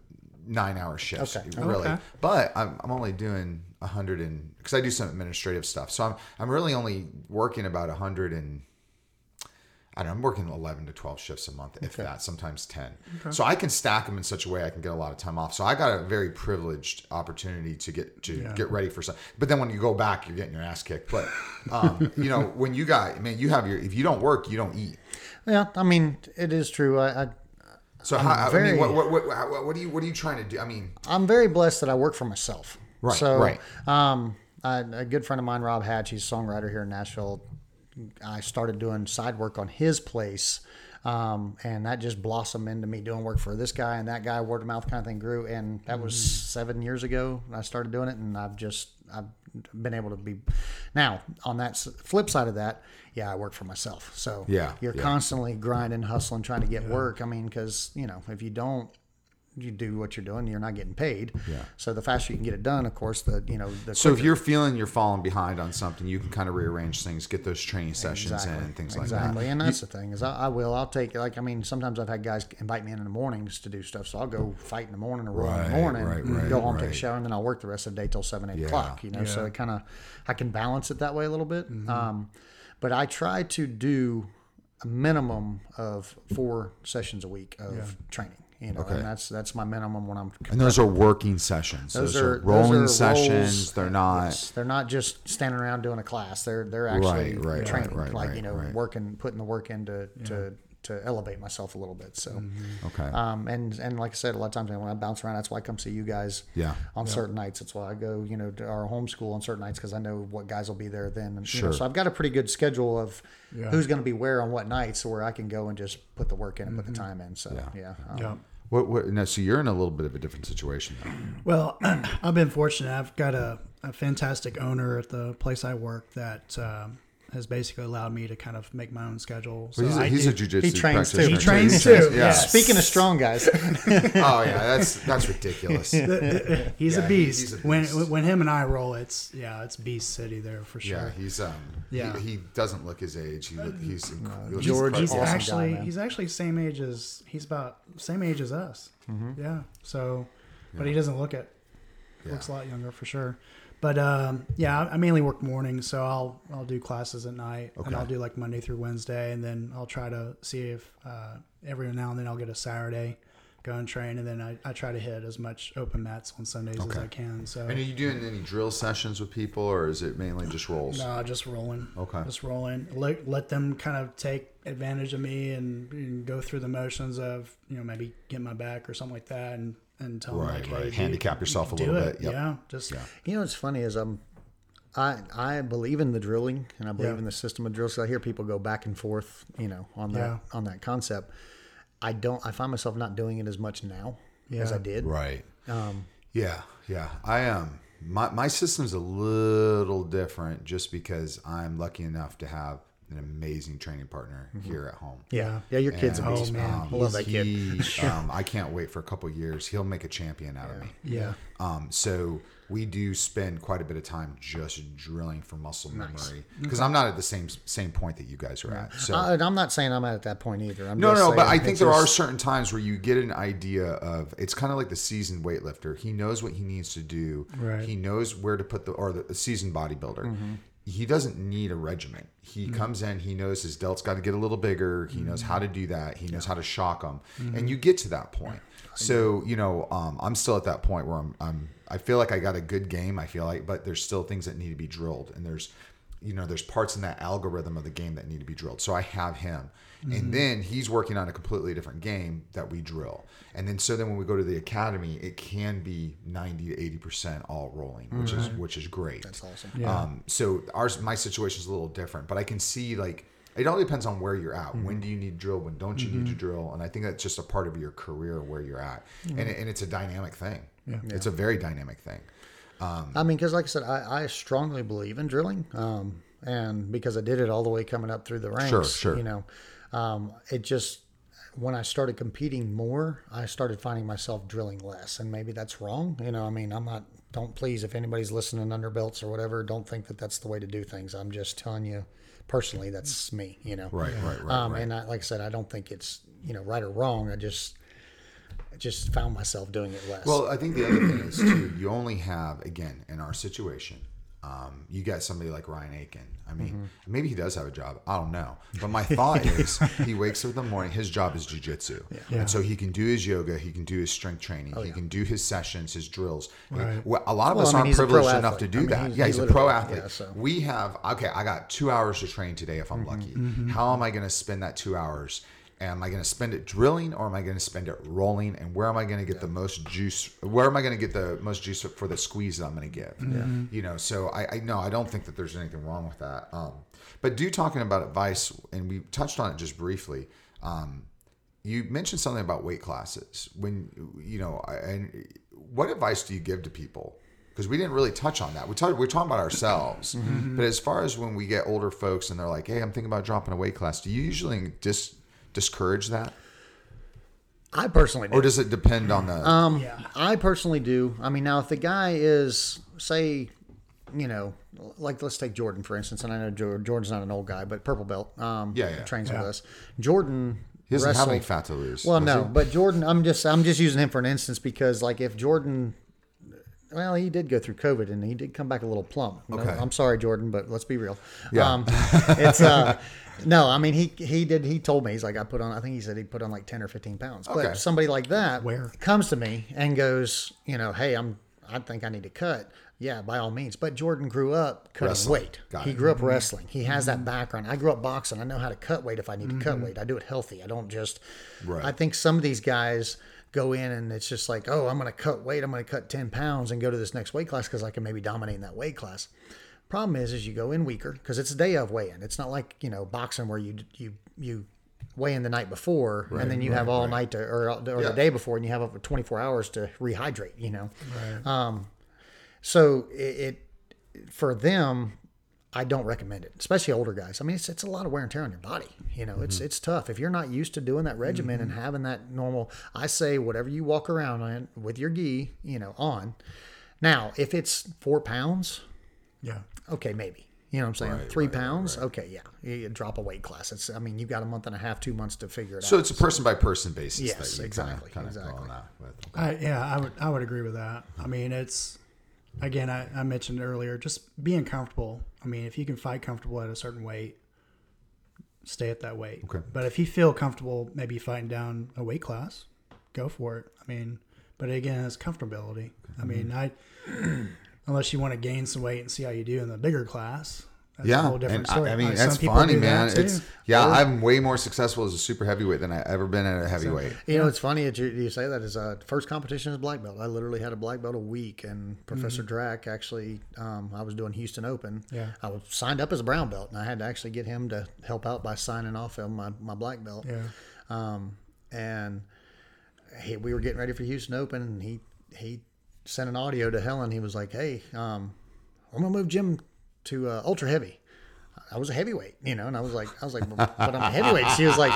nine hour shifts, Okay. really. Okay. But I'm, I'm only doing a hundred and because I do some administrative stuff, so I'm I'm really only working about a hundred and I don't know, I'm working 11 to 12 shifts a month, if that, sometimes 10. So I can stack them in such a way I can get a lot of time off. So I got a very privileged opportunity to get to Yeah. get ready for some. But then when you go back, you're getting your ass kicked. But um, (laughs) you know, when you got, I mean, you have your. If you don't work, you don't eat. Yeah, I mean, it is true. I, I So how, I mean, what, what, what, what are you what are you trying to do? I mean, I'm very blessed that I work for myself. Right, So, right. Um, I, a good friend of mine, Rob Hatch, he's a songwriter here in Nashville. I started doing side work on his place, um, and that just blossomed into me doing work for this guy and that guy. Word of mouth kind of thing grew, and that was Mm-hmm. seven years ago. I started doing it, and I've just I've been able to be. Now, on that flip side of that, yeah, I work for myself. So Yeah, you're yeah. constantly grinding, hustling, trying to get work. I mean, because you know, if you don't you do what you're doing, you're not getting paid. Yeah. So the faster you can get it done, of course, the you know the So if you're feeling you're falling behind on something, you can kind of rearrange things, get those training sessions in, and things exactly. like that. Exactly, and that's the thing is I, I will I'll take like I mean sometimes I've had guys invite me in in the mornings to do stuff, so I'll go fight in the morning or roll in the morning, right, and right, go home, take a shower, and then I'll work the rest of the day till seven eight Yeah, o'clock. You know, so it kind of I can balance it that way a little bit. Um, but I try to do a minimum of four sessions a week of training. You know, Okay. and that's that's my minimum when I'm. And those are working sessions. Those, are, rolling those are sessions. rolls. They're not. Yes, they're not just standing around doing a class. They're they're actually Right, right, training, right, like right, you know, right. working, putting the work in to to, to elevate myself a little bit. So, Mm-hmm. Okay. um, and and like I said, a lot of times when I bounce around, that's why I come see you guys. Yeah. On certain nights, that's why I go, you know, to our homeschool on certain nights because I know what guys will be there then. And, you know, Sure. so I've got a pretty good schedule of Yeah. who's going to be where on what nights, where I can go and just put the work in and put the time in. So Mm-hmm. Yeah. yeah, um, Yeah. What, what, no, so you're in a little bit of a different situation. Though. Well, (clears throat) I've been fortunate. I've got a, a fantastic owner at the place I work that um, has basically allowed me to kind of make my own schedule. So Well, he's a, I he's do- a jujitsu He trains too. He trains He too, Yeah. yes. Speaking of strong guys, (laughs) oh yeah, that's that's ridiculous. he's Yeah, a beast. he's a When beast. when him and I roll, it's yeah, it's beast city there for sure. Yeah, he's um. Yeah. He, he doesn't look his age. He look, he's inc- he George, he's awesome actually man. he's actually same age as he's about same age as us. Mm-hmm. Yeah. So, but he doesn't look it. Yeah. Looks a lot younger for sure. But um, yeah, I I mainly work mornings, so I'll I'll do classes at night, Okay. and I'll do like Monday through Wednesday, and then I'll try to see if uh, every now and then I'll get a Saturday, go and train, and then I, I try to hit as much open mats on Sundays Okay. as I can. So And are you doing any drill sessions with people, or is it mainly just rolls? no, just rolling. Okay. Just rolling. Let, let them kind of take advantage of me and, and go through the motions of, you know, maybe get my back or something like that and, and tell Right, them, like, right. hey, Handicap do- yourself a little it. bit. Yep. Yeah. Just, Yeah. You know it's funny is um, I I believe in the drilling and I believe Yeah. in the system of drills. So I hear people go back and forth, you know, on that Yeah. on that concept. I don't. I find myself not doing it as much now as I did. Right. Um, Yeah, yeah. I um my my system's a little different just because I'm lucky enough to have an amazing training partner here at home. yeah, yeah. Your kid's And, man. I love that kid. he, um, (laughs) I can't wait for a couple years. He'll make a champion out of me. yeah. Um, so we do spend quite a bit of time just drilling for muscle memory because I'm not at the same same point that you guys are at. So I, I'm not saying I'm at that point either. I'm no, just no, but I think there are certain times where you get an idea of it's kind of like the seasoned weightlifter. He knows what he needs to do. Right. He knows where to put the or the seasoned bodybuilder. He doesn't need a regiment. He mm. comes in. He knows his delt's got to get a little bigger. He knows how mm. to do that. He knows how to shock them, mm-hmm. and you get to that point. So you know, um, I'm still at that point where I'm, I'm. I feel like I got a good game. I feel like, but there's still things that need to be drilled, and there's you know there's parts in that algorithm of the game that need to be drilled so i have him and mm-hmm. then he's working on a completely different game that we drill. And then so then when we go to the academy it can be 90 to 80 percent all rolling which is mm-hmm. which is great. That's awesome. Um, yeah. um so ours my situation is a little different but i can see like it all depends on where you're at. When mm-hmm. do you need to drill? When don't you need to drill? And i think that's just a part of your career where you're at. And, it, and it's a dynamic thing. Yeah. it's a very dynamic thing. Um, I mean, because like I said, I, I strongly believe in drilling, um, and because I did it all the way coming up through the ranks. Sure, sure. You know, um, it just when I started competing more, I started finding myself drilling less, and maybe that's wrong. You know, I mean, I'm not. Don't please, if anybody's listening under belts or whatever, don't think that that's the way to do things. I'm just telling you, personally, that's me. You know, right right right, um, right. And I, like I said, I don't think it's you know right or wrong. I just I just found myself doing it less. Well, I think the other thing is too. You only have again in our situation. Um, you get somebody like Ryan Aiken. I mean, Mm-hmm. maybe he does have a job. I don't know. But my (laughs) thought is, he wakes up in the morning. His job is jujitsu, Yeah. and so he can do his yoga. He can do his strength training. he can do his sessions, his drills. Right. Well, a lot of Well, us I mean, aren't he's privileged enough to do I mean, that. he's- yeah, he he's a pro athlete. yeah, so- We have okay. I got two hours to train today if I'm lucky. How am I going to spend that two hours? Am I going to spend it drilling or am I going to spend it rolling? And where am I going to get the most juice? Where am I going to get the most juice for the squeeze that I'm going to give? You know, so I, I no, I don't think that there's anything wrong with that. Um, but do talking about advice, and we touched on it just briefly. Um, you mentioned something about weight classes. When you know, and what advice do you give to people? Because we didn't really touch on that. We talked. We're talking about ourselves, but as far as when we get older folks and they're like, "Hey, I'm thinking about dropping a weight class," do you usually dis- discourage that? I personally do. or does it depend on the? Um, Yeah. I personally do. I mean, now if the guy is, say, you know, like let's take Jordan for instance, and I know Jordan's not an old guy, but purple belt, um, Yeah, yeah. trains Yeah. with us. Jordan he doesn't have any fat to lose. Well, no, he? but Jordan, I'm just I'm just using him for an instance because like if Jordan, well, he did go through COVID and he did come back a little plump. No, Okay. I'm sorry, Jordan, but let's be real. Yeah. Um, it's uh, (laughs) no, I mean he he did he told me he's like I put on I think he said he put on like ten or fifteen pounds. But Okay. if somebody like that Where? comes to me and goes, you know, hey, I'm I think I need to cut. Yeah, by all means. But Jordan grew up cutting Wrestling. weight. Got he it. grew up wrestling. He has that background. I grew up boxing. I know how to cut weight if I need to cut weight. I do it healthy. I don't just. Right. I think some of these guys go in and it's just like, oh, I'm going to cut weight. I'm going to cut 10 pounds and go to this next weight class because I can maybe dominate in that weight class. Problem is, is you go in weaker because it's a day of weigh in. It's not like you know boxing where you you you weigh in the night before and then you have all night to or, or Yeah. the day before and you have up 24 hours to rehydrate. You know. Um, so it, it for them, I don't recommend it, especially older guys. I mean, it's, it's a lot of wear and tear on your body. You know, it's mm-hmm. it's tough if you're not used to doing that regimen and mm-hmm. having that normal. I say whatever you walk around in with your gi, you know, on. Now, if it's four pounds, Yeah. okay, maybe. You know what I'm saying? Right, Three right, right, pounds, okay, yeah. You, you drop a weight class. It's. I mean, you've got a month and a half, two months to figure it out. so out. it's a person by person basis. Yes, that you exactly, Kind of, exactly. Going out with. I, yeah, I would I would agree with that. I mean, it's again I, I mentioned earlier, just being comfortable. I mean, if you can fight comfortable at a certain weight, stay at that weight. Okay. But if you feel comfortable, maybe fighting down a weight class, go for it. I mean, but again, it's comfortability. I mean, I (clears throat) unless you want to gain some weight and see how you do in the bigger class. That's Yeah, a whole different and I-. I, mean Like, that's funny, do that man. It's yeah, I'm way more successful as a super heavyweight than I ever been at a heavyweight. You know, it's funny that you, you say that. Is uh, first competition is black belt. I literally had a black belt a week, and Professor Drac actually, um, I was doing Houston Open. Yeah. I was signed up as a brown belt, and I had to actually get him to help out by signing off on my, my black belt. Yeah. Um, and he, we were getting ready for Houston Open, and he he sent an audio to Helen. He was like, "Hey, um, I'm gonna move Jim to uh, ultra heavy." I was a heavyweight, you know, and I was like, I was like, but I'm a heavyweight. She was like,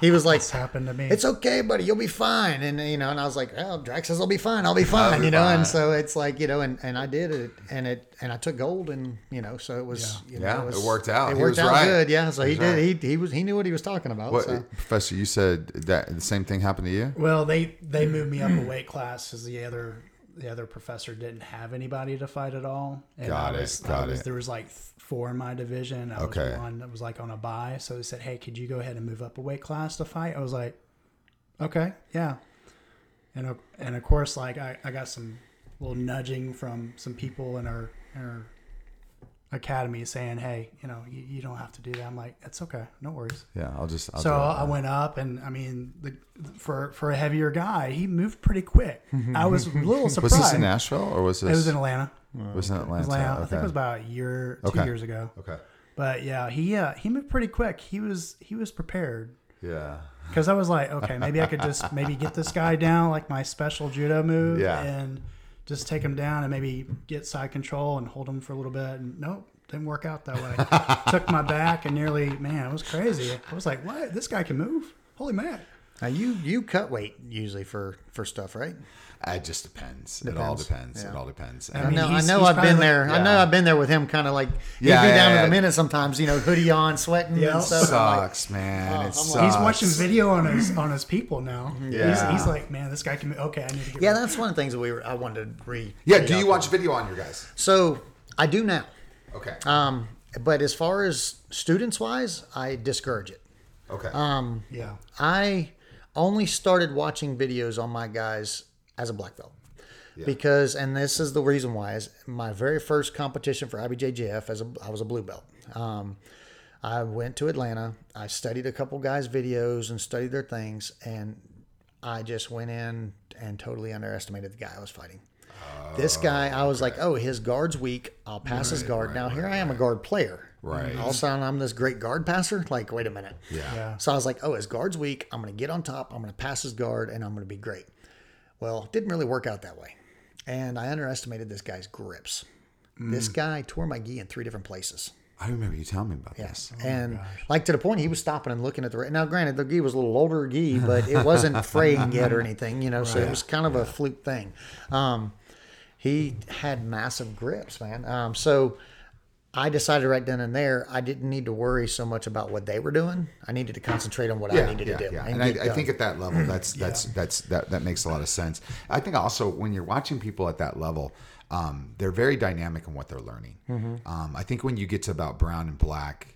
he was like, It's happened to me. it's okay, buddy. You'll be fine. And you know, and I was like, oh, Drac says I'll be fine. I'll be fine. be you know, fine. and so it's like you know, and, and I did it, and it and I took gold, and you know, so it was you know, Yeah, was, it worked out. It He worked was out right. good. Yeah, so he, He was did. He he was he knew what he was talking about. What, so. Professor? You said that the same thing happened to you. Well, they they moved me up a weight class because the other the other professor didn't have anybody to fight at all. And Got I it, was, I got was- it. There was like four in my division. I Okay. was one that was like on a buy. So they said, "Hey, could you go ahead and move up a weight class to fight?" I was like, "Okay, yeah." And of- and of course, like I, I got some little nudging from some people in our in our academy saying, "Hey, you know, you, you don't have to do that." I'm like, "It's okay, no worries." Yeah, I'll just. I'll So. I went up, and I mean, the, for for a heavier guy, he moved pretty quick. I was a little surprised. (laughs) Was this in Nashville or was this? it was in Atlanta. was in It Atlanta. Atlanta. I think it was about a year, two Okay. years ago. okay. But yeah, he uh, he moved pretty quick. He was he was prepared Yeah. because I was like, okay, maybe I could just maybe get this guy down like my special judo move, (laughs) Yeah. and just take him down and maybe get side control and hold him for a little bit. And nope, didn't work out that way. (laughs) Took my back and nearly, man, it was crazy. I was like, what? This guy can move? Holy man! Now you you cut weight usually for for stuff, right? It just depends. It all Depends. depends. Yeah. It all depends. I I And- mean, know I know. I've been probably- there. I know I've been there with him, kind of like Yeah, he'd be yeah, down yeah. to the minute sometimes. You know, hoodie on, sweating Yeah. and stuff. and I'm like, sucks, man. Oh, it sucks. like- He's watching video on his on his people now. Yeah. He's, he's like, man, this guy can. Okay, I need to get. yeah, that's one of the things that we were. I wanted to re. Yeah. Do you there. watch video on your guys? So I do now. Okay. Um, but as far as students wise, I discourage it. okay. Um, Yeah. I only started watching videos on my guys as a black belt. Because, and this is the reason why, is my very first competition for IBJJF as a, I was a blue belt. Um, I went to Atlanta. I studied a couple guys' videos and studied their things, and I just went in and totally underestimated the guy I was fighting. this guy, I was like, oh, his guard's weak. I'll pass his guard. now here I am, a guard player. Right. All of a sudden, I'm this great guard passer. Like, wait a minute. yeah. Yeah. So I was like, oh, his guard's weak. I'm going to get on top. I'm going to pass his guard, and I'm going to be great. Well, it didn't really work out that way. And I underestimated this guy's grips. Mm. This guy tore my gi in three different places. I remember you telling me about that. Yes, this. and like to the point he was stopping and looking at the. Now, granted, the gi was a little older gi, but it wasn't (laughs) fraying yet or anything, you know. So it was kind of a fluke thing. Um, he had massive grips, man. Um, so I decided right then and there I didn't need to worry so much about what they were doing. I needed to concentrate on what I needed yeah, to do. yeah. and And I, I think at that level, that's that's that's that that makes a lot of sense. I think also when you're watching people at that level, um, they're very dynamic in what they're learning. Mm-hmm. Um, I think when you get to about brown and black,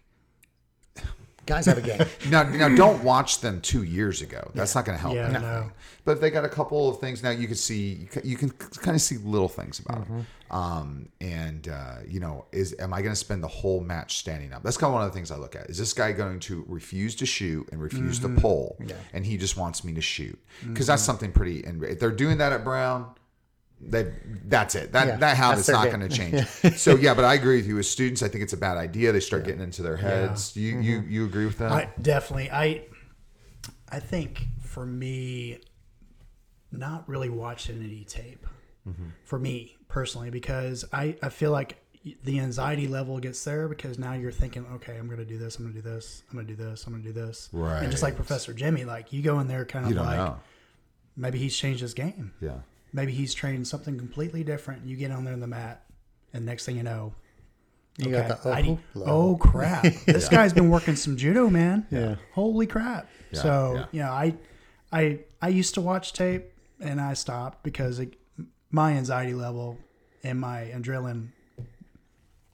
guys have a game. (laughs) now now don't watch them two years ago. That's not going to help. Yeah, anything. no. But they got a couple of things now, you can see you can, kind of see little things about Mm-hmm. them. Um, and uh, you know, is am I going to spend the whole match standing up? That's kind of one of the things I look at. Is this guy going to refuse to shoot and refuse Mm-hmm. to pull, Yeah. and he just wants me to shoot? Because that's something pretty. And if they're doing that at Brown. That that's it. That Yeah, that habit's that's not going (laughs) to change. so yeah, but I agree with you. As students, I think it's a bad idea. They start getting into their heads. Do You you Mm-hmm. you agree with that? I definitely. I I think for me, not really watching any tape for me personally because I I feel like the anxiety level gets there because now you're thinking, okay, I'm going to do this, I'm going to do this, I'm going to do this, I'm going to do this, Right. And just like Professor Jimmy, like you go in there kind of you don't like know. maybe he's changed his game, Yeah. Maybe he's training something completely different. You get on there in the mat, and next thing you know. You got the I- oh, oh crap! (laughs) This guy's been working some judo, man. Yeah. Holy crap! Yeah, so yeah. you know, I, I, I used to watch tape, and I stopped because it, my anxiety level and my adrenaline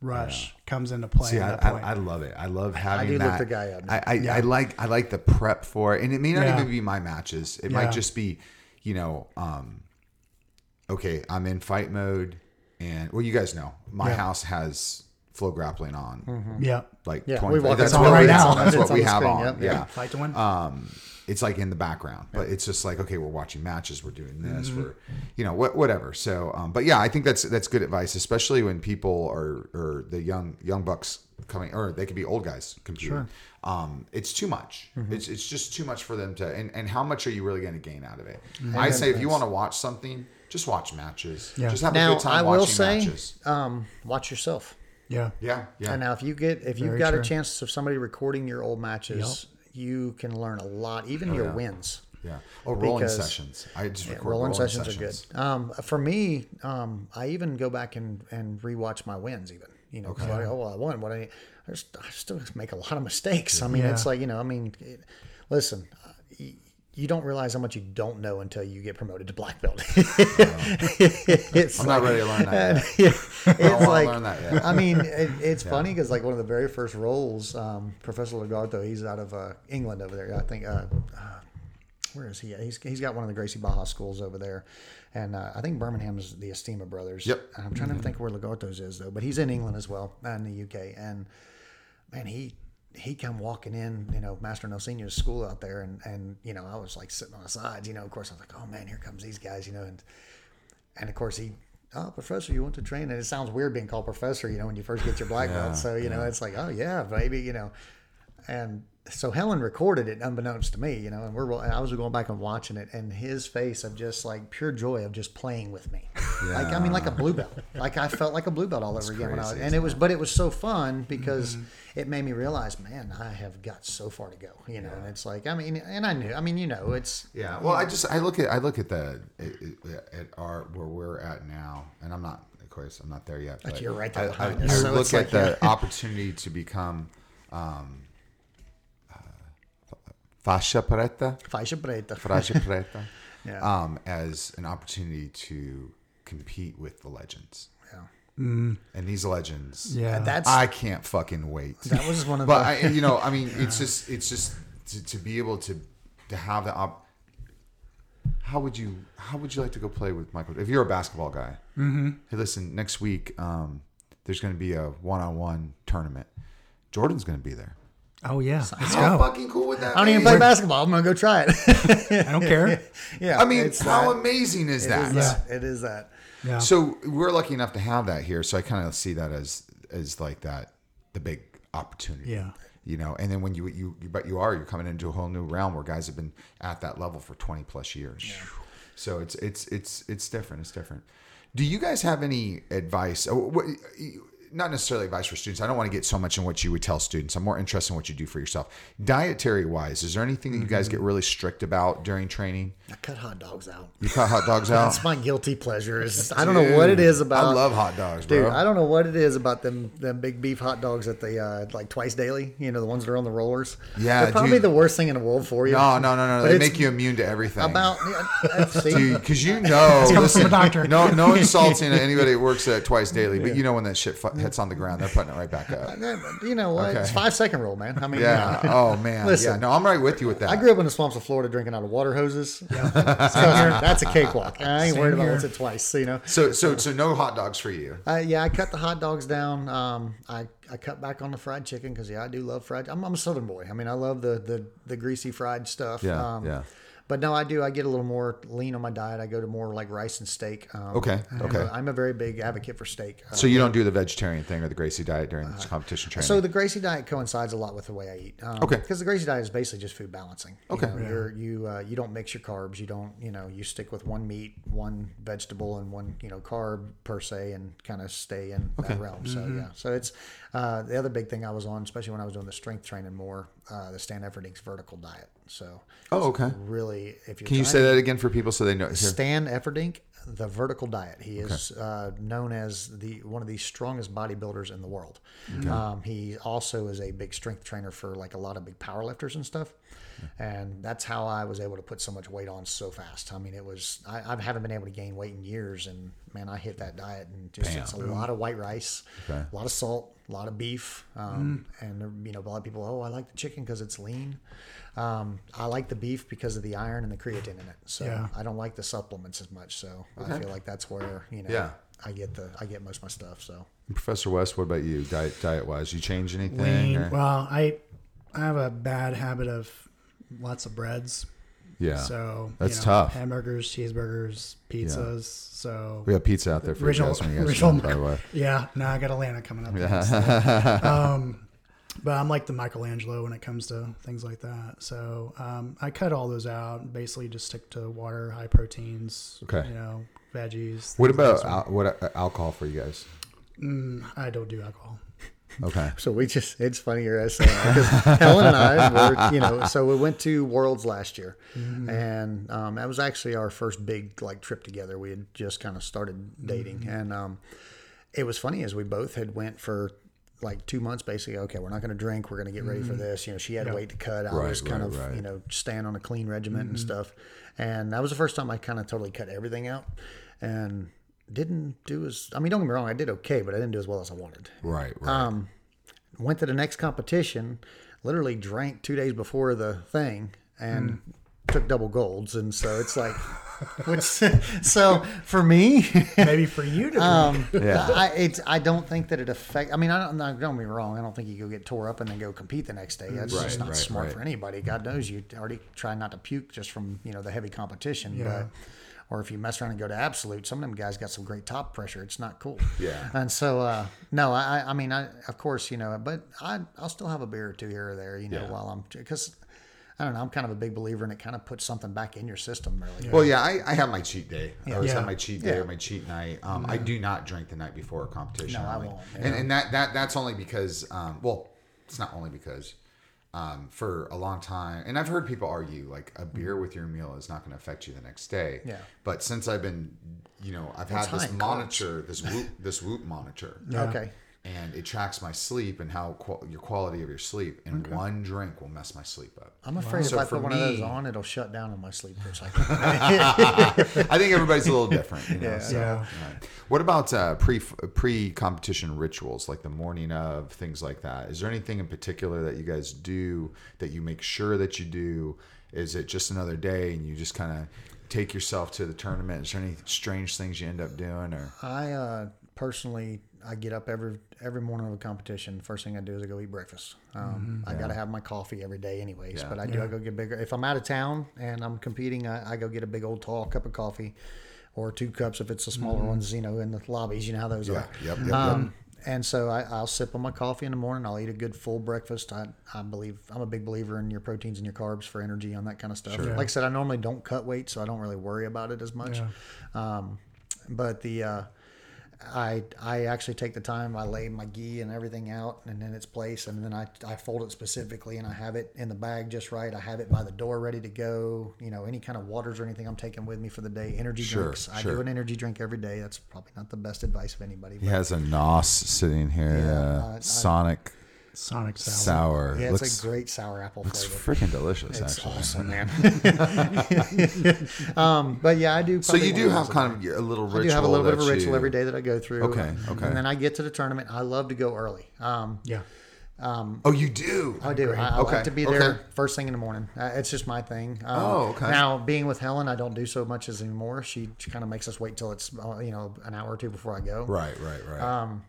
rush comes into play. See, at I, that point. I, I love it. I love having do look that. the guy up. I, I, I like I like the prep for it, and it may not Yeah. even be my matches. It Yeah. might just be, you know, um, okay, I'm in fight mode, and well, you guys know my Yeah. house has FloGrappling on, yeah, like Yeah, 20 we walk that's on what right we, now. That's It's what we have screen, on. yep, yeah. yep. fight to win. Um, it's like in the background, but it's just like okay, we're watching matches, we're doing this, Mm-hmm. we're you know what whatever. So, um, but yeah, I think that's that's good advice, especially when people are or the young young bucks coming, or they could be old guys competing. Um, it's too much. Mm-hmm. It's it's just too much for them to. And and how much are you really going to gain out of it? Mm-hmm. I say if you want to watch something, just watch matches. Yeah. Just have a Now good time I will say, matches. um, watch yourself. yeah, Yeah, yeah. And now, if you get if you've got true. a chance of somebody recording your old matches, you can learn a lot, even your Oh, yeah. wins. yeah. Oh, rolling because- sessions. I just record rolling, rolling, sessions, sessions, are good. Um, for me, um, I even go back and, and rewatch my wins. Even you know, 'cause like, oh, well, I won. What I, I, I still make a lot of mistakes. I mean, Yeah. it's like you know, I mean, it, listen. uh, You don't realize how much you don't know until you get promoted to black belt. (laughs) it's I'm like, not ready to learn that. Yet. (laughs) yeah, (laughs) it's I like to learn that yet. I mean, it, it's funny because like one of the very first rolls, um, Professor Lagarto, he's out of uh, England over there. I think. Uh, uh, where is he? At? He's he's got one of the Gracie Barra schools over there, and uh, I think Birmingham's the Estima brothers. Yep. I'm trying to think where Lagarto's is though, but he's in England as well, uh, in the UK, and man, he he come walking in, you know, Master No Senior's school out there, and and you know, I was like sitting on the sides, you know. Of course, I was like, oh man, here comes these guys, you know, and and of course he. Oh, professor, you want to train? And it sounds weird being called professor, you know, when you first get your black Yeah, belt. So, you know, it's like, oh, yeah, baby, you know. And so Helen recorded it unbeknownst to me, you know, and we're and I was going back and watching it, and his face of just like pure joy of just playing with me, like I mean, like a blue belt, like I felt like a blue belt all over again when I was, and it was, but it was so fun because it made me realize, man, I have got so far to go, you know, and it's like, I mean, and I knew, I mean, you know, it's Yeah. Well, I just I look at I look at the at, our where we're at now, and I'm not of course I'm not there yet. But you're right there I, behind I, us, I so look at like, the opportunity to become um, uh, fascia preta, Faixa Preta. fascia preta, (laughs) Yeah. um, as an opportunity to compete with the legends, yeah. and these legends. yeah. That's I can't fucking wait. that was one of but the I, you know, I mean, (laughs) it's just, it's just to, to be able to, to have the op. How would you, how would you like to go play with Michael? If you're a basketball guy, mm-hmm. hey, listen, next week, um, there's going to be a one-on-one tournament. Jordan's going to be there. oh yeah, let's How go. fucking cool would that I don't be? even play basketball. I'm gonna go try it. (laughs) I don't care. (laughs) yeah, I mean, it's how that. amazing is It that? is that. Yeah. It is that. Yeah. So we're lucky enough to have that here. So I kind of see that as as like that the big opportunity. Yeah. You know, and then when you you but you are you're coming into a whole new realm where guys have been at that level for 20 plus years. So it's it's it's it's different. It's different. Do you guys have any advice? Oh, not necessarily advice for students. I don't want to get so much in what you would tell students. I'm more interested in what you do for yourself. Dietary wise, is there anything that you guys get really strict about during training? I cut hot dogs out. You cut hot dogs (laughs) out. That's my guilty pleasure. Is I don't know what it is about. I love hot dogs, Dude, bro. I don't know what it is about them them big beef hot dogs at the uh, like twice daily. You know the ones that are on the rollers. Yeah, they're probably dude. the worst thing in the world for you. no, no, no, no. But They make you immune to everything. about because (laughs) you (laughs) know, listen, from a doctor. no, no insulting anybody that works at twice daily, but you know when that shit hits on the ground, they're putting it right back up. (laughs) you know what? It's Okay. five second rule, man. I mean, Yeah. Oh man. (laughs) Listen. yeah. No, I'm right with you with that. I grew up in the swamps of Florida drinking out of water hoses. (laughs) Yeah, that's a cakewalk. I ain't Same worried about here. once or twice. You know. So, so, so no hot dogs for you. Uh, yeah, I cut the hot dogs down. Um, I, I cut back on the fried chicken because yeah, I do love fried. I'm, I'm a Southern boy. I mean, I love the the, the greasy fried stuff. Yeah, Um, yeah. But no, I do. I get a little more lean on my diet. I go to more like rice and steak. Um, Okay, I'm okay. A, I'm a very big advocate for steak. Uh, So you don't do the vegetarian thing or the Gracie diet during this competition training. so the Gracie diet coincides a lot with the way I eat. Um, Okay. Because the Gracie diet is basically just food balancing. You Okay. know, You're, you uh, you don't mix your carbs. You don't you know you stick with one meat, one vegetable, and one you know carb per se, and kind of stay in that realm. So yeah. So it's uh, the other big thing I was on, especially when I was doing the strength training more, uh, the Stan Efferding's vertical diet. So oh, okay. really, if you're Can you say that again for people so they know? Here. Stan Efferding, the vertical diet. He is uh, known as the one of the strongest bodybuilders in the world. Um, he also is a big strength trainer for like a lot of big powerlifters and stuff. And that's how I was able to put so much weight on so fast. I mean, it was I, I haven't been able to gain weight in years, and man, I hit that diet and just it's a lot of white rice, a lot of salt, a lot of beef, um, and you know, a lot of people. Oh, I like the chicken because it's lean. Um, I like the beef because of the iron and the creatine in it. So Yeah. I don't like the supplements as much. So I feel like that's where you know Yeah. I get the I get most of my stuff. So Professor Wes, what about you? Diet, diet wise, you change anything? Lean. or- Well, I I have a bad habit of lots of breads. yeah. So That's you know, tough. Hamburgers, cheeseburgers, pizzas. So we have pizza out there for Original- you guys when you (laughs) guys original come, by the way. (laughs) yeah, now I got Atlanta coming up. next. (laughs) um, but I'm like the Michelangelo when it comes to things like that. So um, I cut all those out. Basically, just stick to water, high proteins. Okay. You know, veggies. What things like about al- what uh, alcohol for you guys? I don't do alcohol. Okay. (laughs) so we just it's funny you're uh, saying because Helen and I were you know so we went to Worlds last year, mm-hmm. and um, that was actually our first big like trip together. We had just kind of started dating, mm-hmm. and um, it was funny as we both had went for like two months basically okay we're not going to drink we're going to get ready for mm-hmm. this. You know she had weight to cut. I Right, was kind right, of right. you know staying on a clean regiment and stuff. And that was the first time i kind of totally cut everything out. And didn't do as i mean don't get me wrong i did okay but i didn't do as well as i wanted Right. Right. um, went to the next competition, literally drank two days before the thing and took double golds. And so it's like, which, (laughs) so for me, Maybe for you to. um, Yeah. I, it's, I don't think that it affect. I mean, I don't, no, don't get me wrong. I don't think you go get tore up and then go compete the next day. That's Right, just not right, smart right. for anybody. God knows you already try not to puke just from, you know, the heavy competition. But, or if you mess around and go to absolute, some of them guys got some great top pressure. It's not cool. Yeah. And so, uh, no, I, I mean, I, of course, you know, but I, I'll still have a beer or two here or there, you know, Yeah. while I'm, because I don't know, I'm kind of a big believer and it kind of puts something back in your system, really. Well, yeah, I, I have my cheat day. Yeah. I always Yeah. have my cheat day Yeah. or my cheat night. Um, I do not drink the night before a competition. No, I won't, And, and that, that that's only because, um, well, it's not only because um, for a long time, and I've heard people argue like a beer with your meal is not going to affect you the next day. Yeah. But since I've been, you know, I've It's had this high in carbs. monitor, this whoop, this whoop monitor. Okay. And it tracks my sleep and how qual- your quality of your sleep. And one drink will mess my sleep up. I'm afraid So if I for put one of those me- on, it'll shut down on my sleep for a second. (laughs) I think everybody's a little different. You know, Yeah. so, Yeah. right. What about uh, pre pre competition rituals, like the morning of things like that? Is there anything in particular that you guys do that you make sure that you do? Is it just another day and you just kind of take yourself to the tournament? Is there any strange things you end up doing, or I uh, personally, I get up every every morning of a competition. First thing I do is I go eat breakfast. Um, I got to have my coffee every day, anyways. Yeah. But I do. I go get bigger. If I'm out of town and I'm competing, I, I go get a big old tall cup of coffee, or two cups if it's the smaller ones. You know, in the lobbies. You know how those yeah, are. yep, yep, Um, and so I, I'll sip on my coffee in the morning. I'll eat a good full breakfast. I, I believe I'm a big believer in your proteins and your carbs for energy on that kind of stuff. Sure. Like I said, I normally don't cut weight, so I don't really worry about it as much. Yeah. Um, but the uh, I I actually take the time. I lay my gi and everything out, and in its place, and then I I fold it specifically, and I have it in the bag just right. I have it by the door, ready to go. You know, any kind of waters or anything I'm taking with me for the day. Energy Sure, drinks. I sure. do an energy drink every day. That's probably not the best advice of anybody. He has a Nos sitting here, Yeah, uh, I- I- Sonic Sonic Sour. Sour. yeah, looks it's a great sour apple looks flavor. freaking delicious, It's actually. awesome, man. (laughs) um, but yeah, I do. So you do have kind of a little ritual. I do have a little bit of a ritual you- every day that I go through. Okay, okay. And then I get to the tournament. I love to go early. Um, Yeah. Oh, you do. I do. I, I Okay, like to be okay. there first thing in the morning. Uh, it's just my thing. Um, Oh, okay. Now, being with Helen, I don't do so much as anymore. She, she kind of makes us wait till it's uh, you know an hour or two before I go. Right, right, right. Um,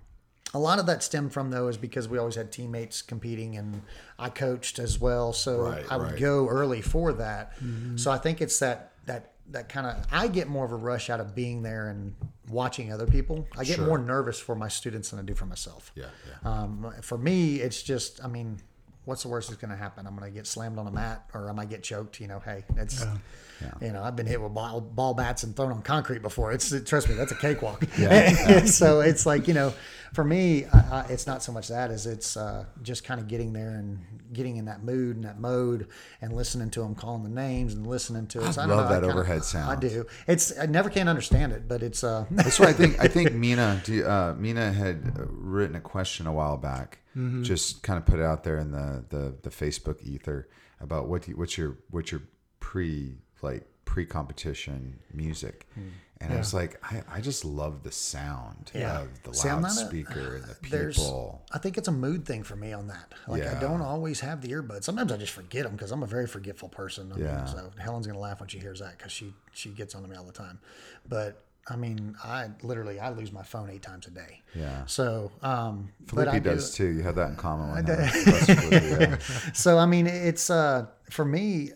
A lot of that stemmed from though is because we always had teammates competing, and I coached as well, so Right, I would right. Mm-hmm. go early for that. So I think it's that that that kind of I get more of a rush out of being there and watching other people. I get Sure. more nervous for my students than I do for myself. yeah, yeah. Um, for me, it's just, I mean, what's the worst that's going to happen? I'm going to get slammed on a mat or I might get choked. You know, hey, it's, you know, I've been hit with ball, ball bats and thrown on concrete before. It's, trust me, that's a cakewalk. (laughs) (laughs) so it's like, you know, for me, I, I, it's not so much that as it's uh, just kind of getting there and getting in that mood and that mode and listening to them calling the names and listening to it. So I don't love know, that kinda- overhead sound. I do. It's, I never can understand it, but it's, uh, That's what I think. I (laughs) think Mina, do uh, Mina had uh, written a question a while back. Mm-hmm. Just kind of put it out there in the, the, the Facebook ether about what do you, what's your what's your pre like pre competition music, Hmm. and I was like, I, I just love the sound Yeah. of the See, I'm a- loudspeaker and the (sighs) people. I think it's a mood thing for me on that. Like Yeah. I don't always have the earbuds. Sometimes I just forget them because I'm a very forgetful person. I mean, Yeah. so Helen's gonna laugh when she hears that because she she gets on to me all the time. But I mean, I literally I lose my phone eight times a day. Yeah. So, um, but Felipe do, does too. You have that in common. Yeah. (laughs) so I mean, it's uh for me,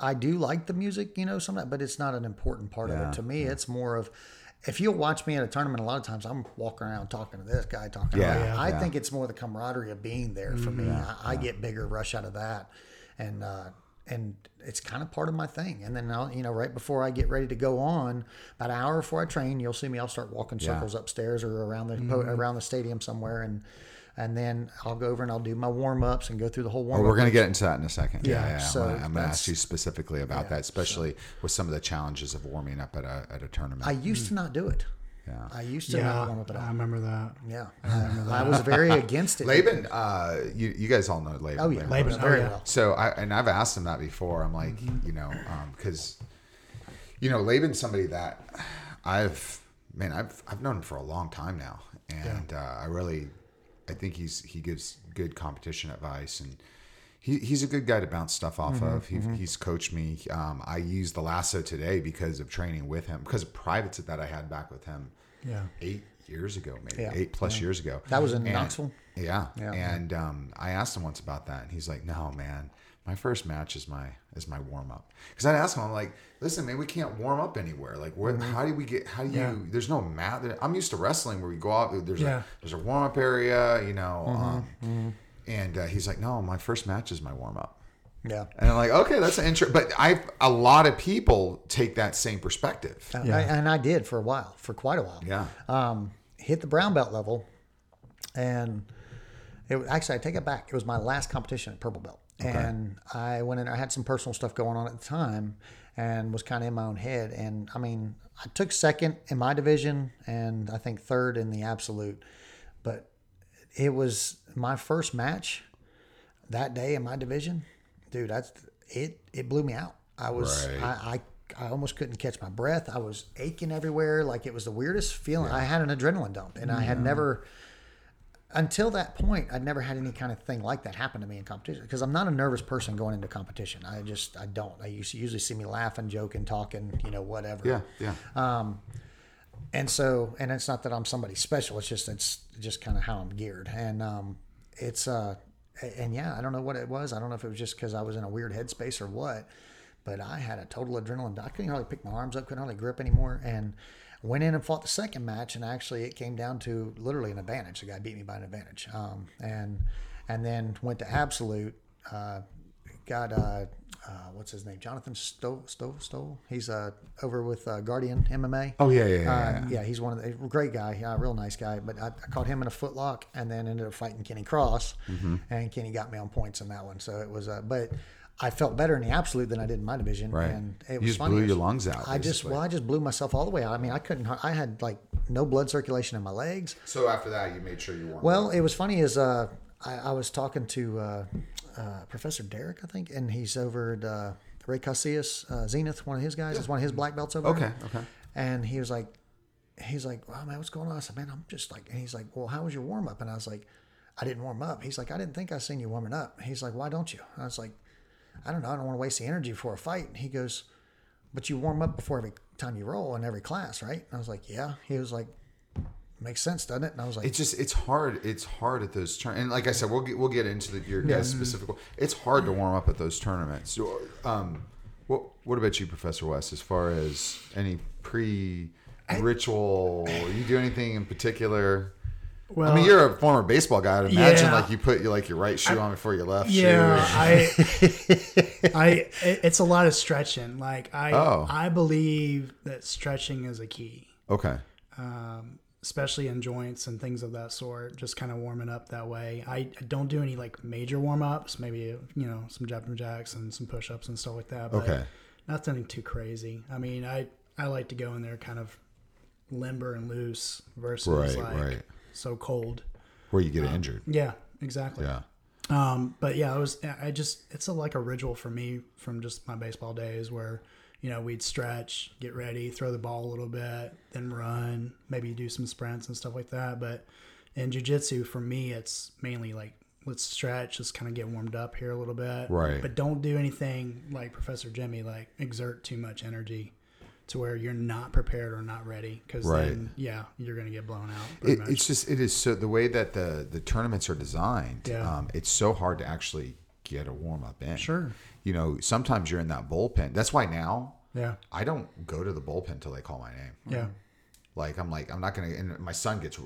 I do like the music, you know, sometimes, but it's not an important part of it. To me, it's more of if you'll watch me at a tournament, a lot of times I'm walking around talking to this guy, talking. Yeah, to that. yeah. I yeah. think it's more the camaraderie of being there for me. I, I get bigger rush out of that, and uh, and it's kind of part of my thing. And then I'll, you know, right before I get ready to go on, about an hour before I train, you'll see me. I'll start walking Yeah. circles upstairs or around the po mm-hmm. around the stadium somewhere, and and then I'll go over and I'll do my warm ups and go through the whole warm Well, up. we're going to get into that in a second. Yeah, Yeah, yeah. so I'm going to ask you specifically about that, especially with some of the challenges of warming up at a, at a tournament. I used to mm. not do it. Yeah. I used to Yeah. not warm up at I remember that. Yeah, I, (laughs) I was very against it. Laban, uh, you, you guys all know Laban. Oh yeah, Laban, oh, very yeah. well. So I and I've asked him that before. I'm like, Mm-hmm. you know, because you know, Laban's somebody that I've man, I've I've known him for a long time now, and uh, I really, I think he's he gives good competition advice and. He, he's a good guy to bounce stuff off Mm-hmm, of. He, He's coached me. Um, I used the lasso today because of training with him, because of privates that I had back with him Yeah. eight years ago, maybe Yeah, eight plus years ago. That was in And- Knoxville? Yeah, Yeah. and um, I asked him once about that, and he's like, "No, man, my first match is my is my warm up." Because I'd ask him, I'm like, "Listen, man, we can't warm up anywhere. Like, where, Mm-hmm. how do we get? How do you? There's no mat. I'm used to wrestling where we go out. There's Yeah. a there's a warm up area, you know." Mm-hmm, Um, And uh, he's like, "No, my first match is my warm up." Yeah. And I'm like, "Okay, that's an intro." But I a lot of people take that same perspective. I- and I did for a while, for quite a while. Yeah. Um, hit the brown belt level, and it was- actually I take it back. It was my last competition at purple belt, and I went in. I had some personal stuff going on at the time, and was kind of in my own head. And I mean, I took second in my division, and I think third in the absolute, but it was my first match that day in my division, dude. That's it. It blew me out. I was Right. I, I I almost couldn't catch my breath. I was aching everywhere. Like it was the weirdest feeling. I had an adrenaline dump, and I had never until that point. I'd never had any kind of thing like that happen to me in competition because I'm not a nervous person going into competition. I just I don't. I usually see me laughing, joking, talking, you know, whatever. Yeah, yeah. Um, And so, and it's not that I'm somebody special. It's just it's just kind of how I'm geared, and um, it's uh, and yeah, I don't know what it was. I don't know if it was just because I was in a weird headspace or what, but I had a total adrenaline. I couldn't hardly pick my arms up, couldn't hardly grip anymore, and went in and fought the second match, and actually it came down to literally an advantage. The guy beat me by an advantage, um, and and then went to absolute. Uh, got uh, uh, what's his name? Jonathan Stowe. Stowe. Stowe. He's uh, over with uh, Guardian MMA. Oh yeah, yeah, yeah. Uh, yeah. yeah, he's one of the great guy, yeah, real nice guy. But I, I caught him in a footlock, and then ended up fighting Kenny Cross, Mm-hmm. and Kenny got me on points in that one. So it was, uh, but I felt better in the absolute than I did in my division, Right. and it You was just funny. blew your lungs out, I just, well, I just blew myself all the way out. I mean, I couldn't. I had like no blood circulation in my legs. So after that, you made sure you won. Well, it was funny is uh, I, I was talking to uh, uh, Professor Derek, I think, and he's over at uh, Ray Casillas, uh, Zenith, one of his guys. It's one of his black belts over Okay, there. okay. And he was like, he's like, wow, man, what's going on? I said, man, I'm just like, and he's like, well, how was your warm up? And I was like, I didn't warm up. He's like, I didn't think I seen you warming up. He's like, why don't you? I was like, I don't know. I don't want to waste the energy for a fight. And he goes, but you warm up before every time you roll in every class, right? And I was like, yeah. He was like, makes sense, doesn't it? And I was like, It's just it's hard. It's hard at those turn. And like I said, we'll get we'll get into the, your guys specific. It's hard to warm up at those tournaments. So, um, what what about you, Professor Wes? As far as any pre ritual, you do anything in particular? Well, I mean, you're a former baseball guy. I'd imagine Yeah. like you put your like your right shoe on before your left yeah, shoe. I, (laughs) I, it's a lot of stretching. Like I, Oh. I believe that stretching is a key, Okay. um, especially in joints and things of that sort. Just kind of warming up that way. I, I don't do any like major warm ups. Maybe you know some jumping jacks and some push ups and stuff like that. But Okay. nothing too crazy. I mean, I I like to go in there kind of limber and loose versus Right, like right. so cold. Where you get injured. Yeah, exactly. Yeah. Um, but yeah, I was I just it's a, like a ritual for me from just my baseball days where you know we'd stretch, get ready, throw the ball a little bit, then run, maybe do some sprints and stuff like that. But in jujitsu, for me, it's mainly like let's stretch, just kind of get warmed up here a little bit, Right. But don't do anything like Professor Jimmy, like exert too much energy to where you're not prepared or not ready, because Right. then yeah, you're gonna get blown out. It, much. it's just it is so the way that the the tournaments are designed. Yeah. Um, it's so hard to actually get a warm up in. Sure. You know, sometimes you're in that bullpen. That's why now yeah, I don't go to the bullpen till they call my name. yeah. Like I'm like I'm not gonna. And my son gets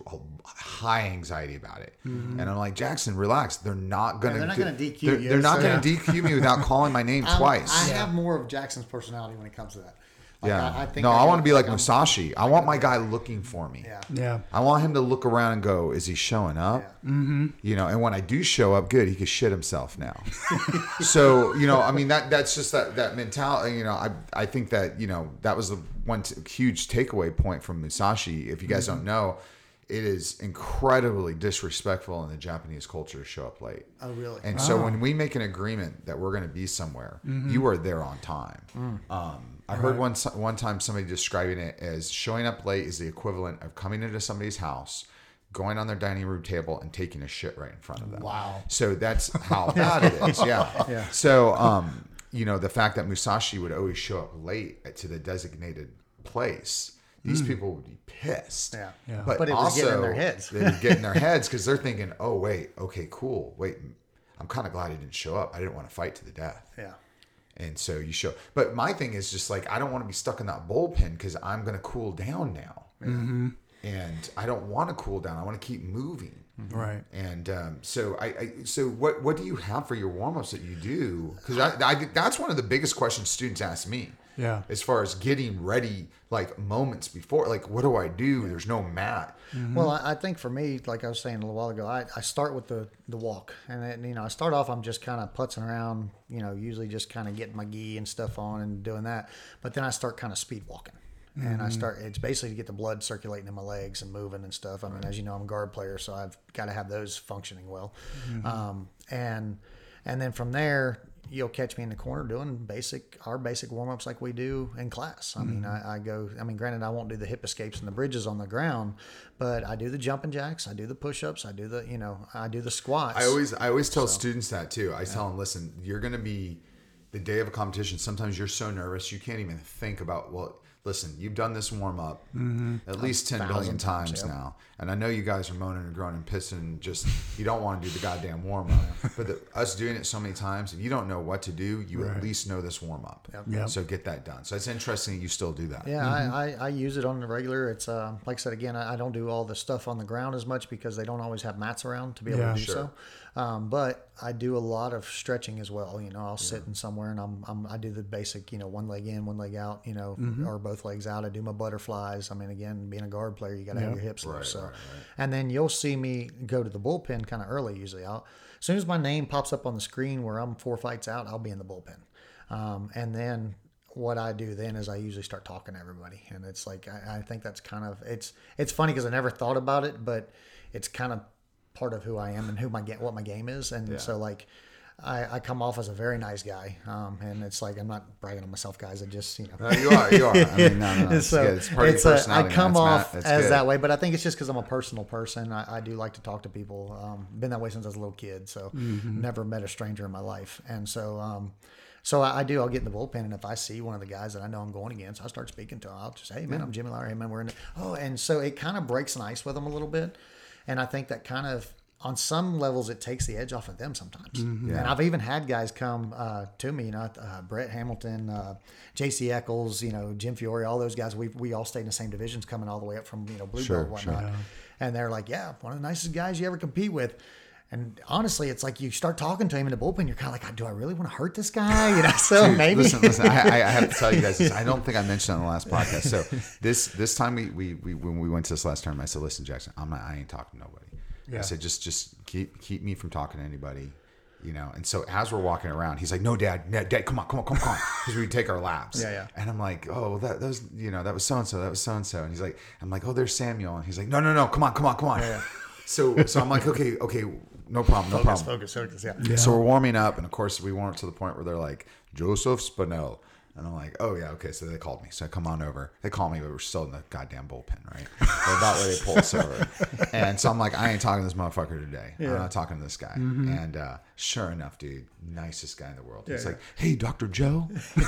high anxiety about it, Mm-hmm. and I'm like Jackson, relax. They're not gonna. they're not do- gonna DQ They're, you, they're not so- gonna DQ me without calling my name I'm- (laughs) twice. I Yeah. have more of Jackson's personality when it comes to that. Like, yeah. I, I think no, I, want to be like I'm- Musashi. I want my guy looking for me. Yeah. Yeah. I want him to look around and go, "Is he showing up?" Mm-hmm. You know, and when I do show up, good, he could shit himself now. (laughs) so you know, I mean that that's just that that mentality. You know, I I think that you know that was the one t- huge takeaway point from Musashi. If you guys don't know, it is incredibly disrespectful in the Japanese culture to show up late. Oh, really? And so when we make an agreement that we're going to be somewhere, you are there on time. Um, I heard one one time somebody describing it as showing up late is the equivalent of coming into somebody's house, going on their dining room table and taking a shit right in front of them. Wow. So that's (laughs) how bad it is. Yeah. Yeah. So um, you know the fact that Musashi would always show up late to the designated place. These people would be pissed. Yeah. Yeah. But, But it was also, getting in their heads. they would get in their (laughs) heads because they're thinking, "Oh wait, okay, cool. Wait, I'm kind of glad he didn't show up. I didn't want to fight to the death." Yeah. And so you show. But my thing is just like I don't want to be stuck in that bullpen because I'm going to cool down now, Mm-hmm. and I don't want to cool down. I want to keep moving. Right. And um, so I, I, so what, what do you have for your warm ups that you do? Because I, I, that's one of the biggest questions students ask me. Yeah. As far as getting ready, like moments before, like what do I do? There's no mat. Mm-hmm. Well, I, I think for me, like I was saying a little while ago, I, I start with the, the walk. And, then, you know, I start off, I'm just kind of putzing around, you know, usually just kind of getting my gi and stuff on and doing that. But then I start kind of speed walking. And I mm-hmm. start, it's basically to get the blood circulating in my legs and moving and stuff. I mean, as you know, I'm a guard player, so I've got to have those functioning well. Mm-hmm. Um, and, and then from there, you'll catch me in the corner doing basic our basic warm-ups like we do in class i mean mm-hmm. I, I go i mean granted i won't do the hip escapes and the bridges on the ground but i do the jumping jacks i do the push-ups i do the you know i do the squats I always I always tell students that too. I tell them, listen, you're going to be the day of a competition. Sometimes you're so nervous you can't even think about. Well, listen, you've done this warm up Mm-hmm. at least 10 billion times now. And I know you guys are moaning and groaning and pissing, and just you don't want to do the goddamn warm up. (laughs) but the, us doing it so many times, if you don't know what to do, you at least know this warm up. Yep. So get that done. So it's interesting you still do that. Yeah, I, I, I use it on the regular. It's uh, like I said again, I, I don't do all the stuff on the ground as much because they don't always have mats around to be able Yeah. to do Sure. so. Um, but I do a lot of stretching as well. You know, I'll sit in somewhere and I'm, I'm I do the basic, you know, one leg in, one leg out, you know, or both legs out. I do my butterflies. I mean, again, being a guard player, you got to have your hips loose. So, and then you'll see me go to the bullpen kind of early. Usually, I'll as soon as my name pops up on the screen where I'm four fights out, I'll be in the bullpen. Um, and then what I do then is I usually start talking to everybody, and it's like I, I think that's kind of it's it's funny because I never thought about it, but it's kind of part of who I am and who my what my game is, and so like. I, I come off as a very nice guy, um, and it's like I'm not bragging on myself, guys. I just you know No, you are. You are. I mean, no, no, (laughs) no. It's, so good. it's part of your personality. I come off as good. that way, but I think it's just because I'm a personal person. I, I do like to talk to people. Um, been that way since I was a little kid, so Mm-hmm. never met a stranger in my life. And so, um, so I, I do. I'll get in the bullpen, and if I see one of the guys that I know I'm going against, I start speaking to him. I'll just, hey man, I'm Jimmy Lowry. Hey man, we're in. The, oh, and so it kind of breaks an ice with them a little bit, and I think that kind of. On some levels, it takes the edge off of them sometimes. And I've even had guys come uh, to me, you know, uh, Brett Hamilton, uh, J.C. Eccles, you know, Jim Fiore, all those guys. We we all stayed in the same divisions, coming all the way up from you know blue Sure, belt whatnot. And they're like, "Yeah, one of the nicest guys you ever compete with." And honestly, it's like you start talking to him in the bullpen, you're kind of like, ah, "Do I really want to hurt this guy?" You know, (laughs) so Dude, maybe. Listen, listen. I, I I have to tell you guys this. I don't think I mentioned it on the last podcast. So (laughs) this this time we, we, we when we went to this last tournament, I said, "Listen, Jackson, I'm not. I ain't talking to nobody." I said, "Just just keep keep me from talking to anybody." You know, and so as we're walking around, he's like, "No, Dad, Dad, Dad come on, come on, come on, (laughs) come on," because we take our laps. Yeah, yeah. And I'm like, "Oh, that, that was, you know, that was so and so, that was so and so," and he's like, "I'm like, oh, there's Samuel," and he's like, "No, no, no, come on, come on, come on." Yeah, yeah. So, so I'm like, "Okay, okay, no problem, no problem." focus, focus, yeah. So we're warming up, and of course, we warm up to the point where they're like, Joseph Spinell. And I'm like, oh, yeah, okay. So they called me. So I come on over. They call me, but we're still in the goddamn bullpen, right? They're about ready to pull us over. (laughs) And so I'm like, I ain't talking to this motherfucker today. I'm not talking to this guy. And uh, sure enough, dude, nicest guy in the world. He's like, hey, Dr. Joe. (laughs)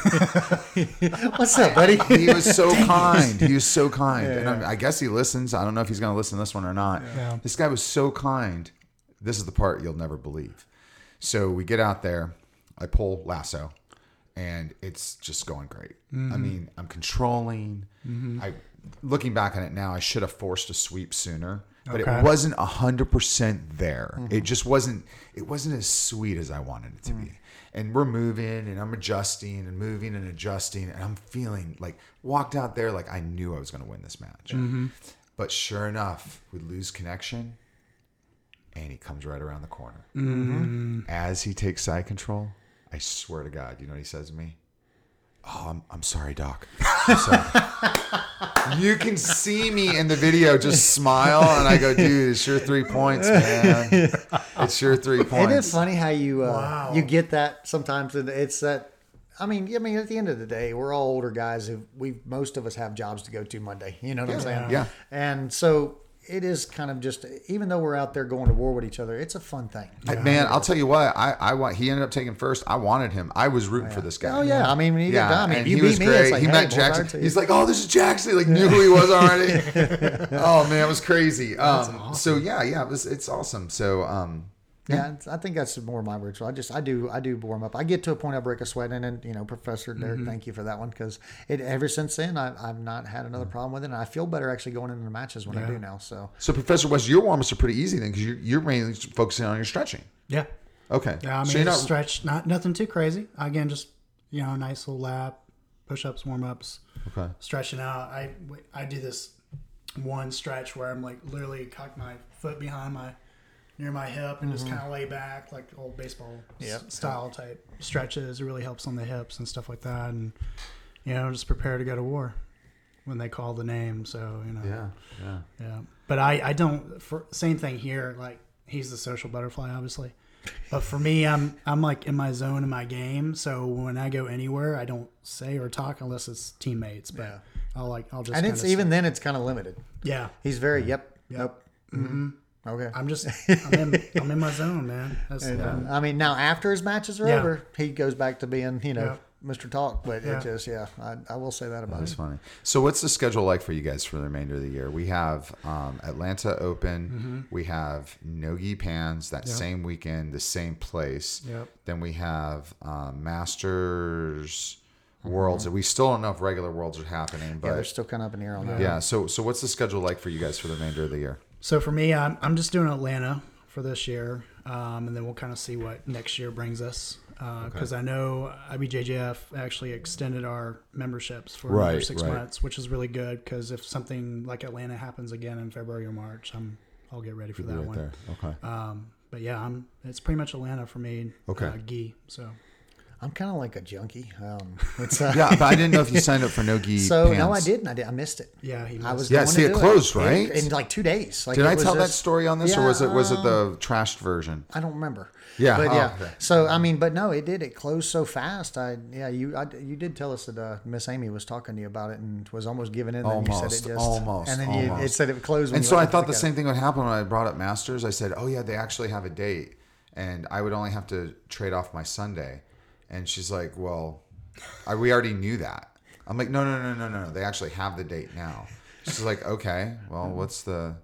What's up, buddy? (laughs) He was so kind. He was so kind. and I, I guess he listens. I don't know if he's going to listen to this one or not. Yeah. This guy was so kind. This is the part you'll never believe. So we get out there. I pull lasso, and it's just going great. I mm-hmm. mean, I'm controlling. Mm-hmm. I looking back on it now, I should have forced a sweep sooner, but Okay. it wasn't hundred percent there. It mm-hmm. just wasn't. It wasn't as sweet as I wanted it to be. And we're moving, and I'm adjusting and moving and adjusting, and I'm feeling like walked out there like I knew I was going to win this match. But sure enough, we lose connection, and he comes right around the corner. As he takes side control, I swear to God, you know what he says to me? Oh, I'm, I'm sorry, Doc. I'm sorry." (laughs) you can see me in the video just smile, and I go, dude, it's your three points, man. (laughs) It's your three points. It is funny how you uh, Wow. you get that sometimes. and It's that. I mean, I mean, at the end of the day, we're all older guys who we most of us have jobs to go to Monday. You know what I'm saying? Yeah. And so it is kind of just, even though we're out there going to war with each other, it's a fun thing. I- Man, I'll tell you what. I, I want. He ended up taking first. I wanted him. I was rooting for this guy. Oh yeah, I mean, when you get done, I mean, and if you he beat was me, great. it's like he hey, met Jackson. power to you. He's like, "Oh, this is Jackson." He like knew who he was already. (laughs) oh man, it was crazy. (laughs) Um, So yeah, yeah, it was. It's awesome. So um, Yeah, it's- I think that's more my ritual. I just I do I do warm up. I get to a point I break a sweat, and then you know, Professor Derek, Mm-hmm. thank you for that one because it ever since then I, I've not had another problem with it, and I feel better actually going into the matches when I do now. So so Professor Wes, your warm ups are pretty easy then because you're, you're mainly focusing on your stretching. Yeah. Okay. Yeah, I so mean, you're not. stretch, not nothing too crazy. Again, just you know, a nice little lap, push ups, warm ups, okay. stretching out. I I do this one stretch where I'm like literally cock my foot behind my near my hip and just kind of lay back like old baseball s- Yep. style type stretches. It really helps on the hips and stuff like that, and you know, just prepare to go to war when they call the name. So you know, Yeah. Yeah. yeah. But I, I don't for same thing here. Like he's the social butterfly, obviously. But for me, I'm I'm like in my zone in my game. So when I go anywhere, I don't say or talk unless it's teammates. But Yeah. I'll like I'll just and it's even say- then it's kind of limited. yeah. He's very yep, Yep. yep, mm-hmm. Okay. I'm just (laughs) I'm in I'm in my zone, man. That's And, uh, I mean, now after his matches are Yeah. over, he goes back to being, you know, Yeah. Mr. Talk, but Yeah. it just yeah, I, I will say that about That's it. funny. So, what's the schedule like for you guys for the remainder of the year? We have um, Atlanta Open. We have Nogi Pans that Yep. same weekend, the same place. Yep. Then we have um, Masters Worlds. We still don't know if regular Worlds are happening, Yeah, they're still kind of up in the air on that. yeah. So, so what's the schedule like for you guys for the remainder of the year? So for me, I'm, I'm just doing Atlanta for this year, um, and then we'll kind of see what next year brings us. Because I know IBJJF actually extended our memberships for another Right, six right. months, which is really good. Because if something like Atlanta happens again in February or March, I'm I'll get ready for that right one. there. Okay. Um, but yeah, I'm it's pretty much Atlanta for me. Okay. uh, gi. So I'm kind of like a junkie. Um, (laughs) it's uh, yeah, but I didn't know if you (laughs) signed up for Nogi. So Pans. no, I didn't. I did. I missed it. yeah, he I was Yeah, going see, to it do closed, right? in, in like two days. Like Did I was tell that story on this, or was it was it um, the trashed version? I don't remember. Yeah, but oh, yeah. okay. So I mean, but no, it did. It closed so fast. I yeah, you I, you did tell us that uh, Miss Amy was talking to you about it and was almost giving in. And then you said Almost, it just almost, and then you, it said it closed. And so I thought the same thing would happen when I brought up Masters. I said, "Oh yeah, they actually have a date, and I would only have to trade off my Sunday." And she's like, "Well, I, we already knew that." I'm like, "No, no, no, no, no. They actually have the date now." She's like, "Okay, well, what's the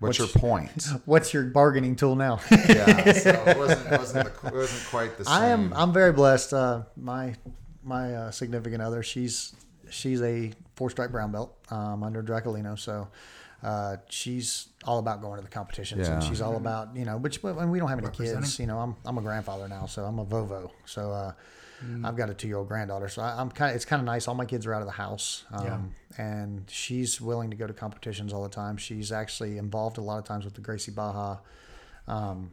what's your point?" (laughs) What's your bargaining tool now? (laughs) yeah, so it wasn't it wasn't, the, it wasn't quite the same. I am. I'm very blessed. Uh, my my uh, significant other. She's she's a four stripe brown belt um, under Draculino. So uh, she's all about going to the competitions, and she's all about you know. Which and we don't have any kids. You know, I'm I'm a grandfather now, so I'm a vovo. So. Uh, I've got a two-year-old granddaughter, so I, I'm kind of. It's kind of nice. All my kids are out of the house, um, and she's willing to go to competitions all the time. She's actually involved a lot of times with the Gracie Barra um,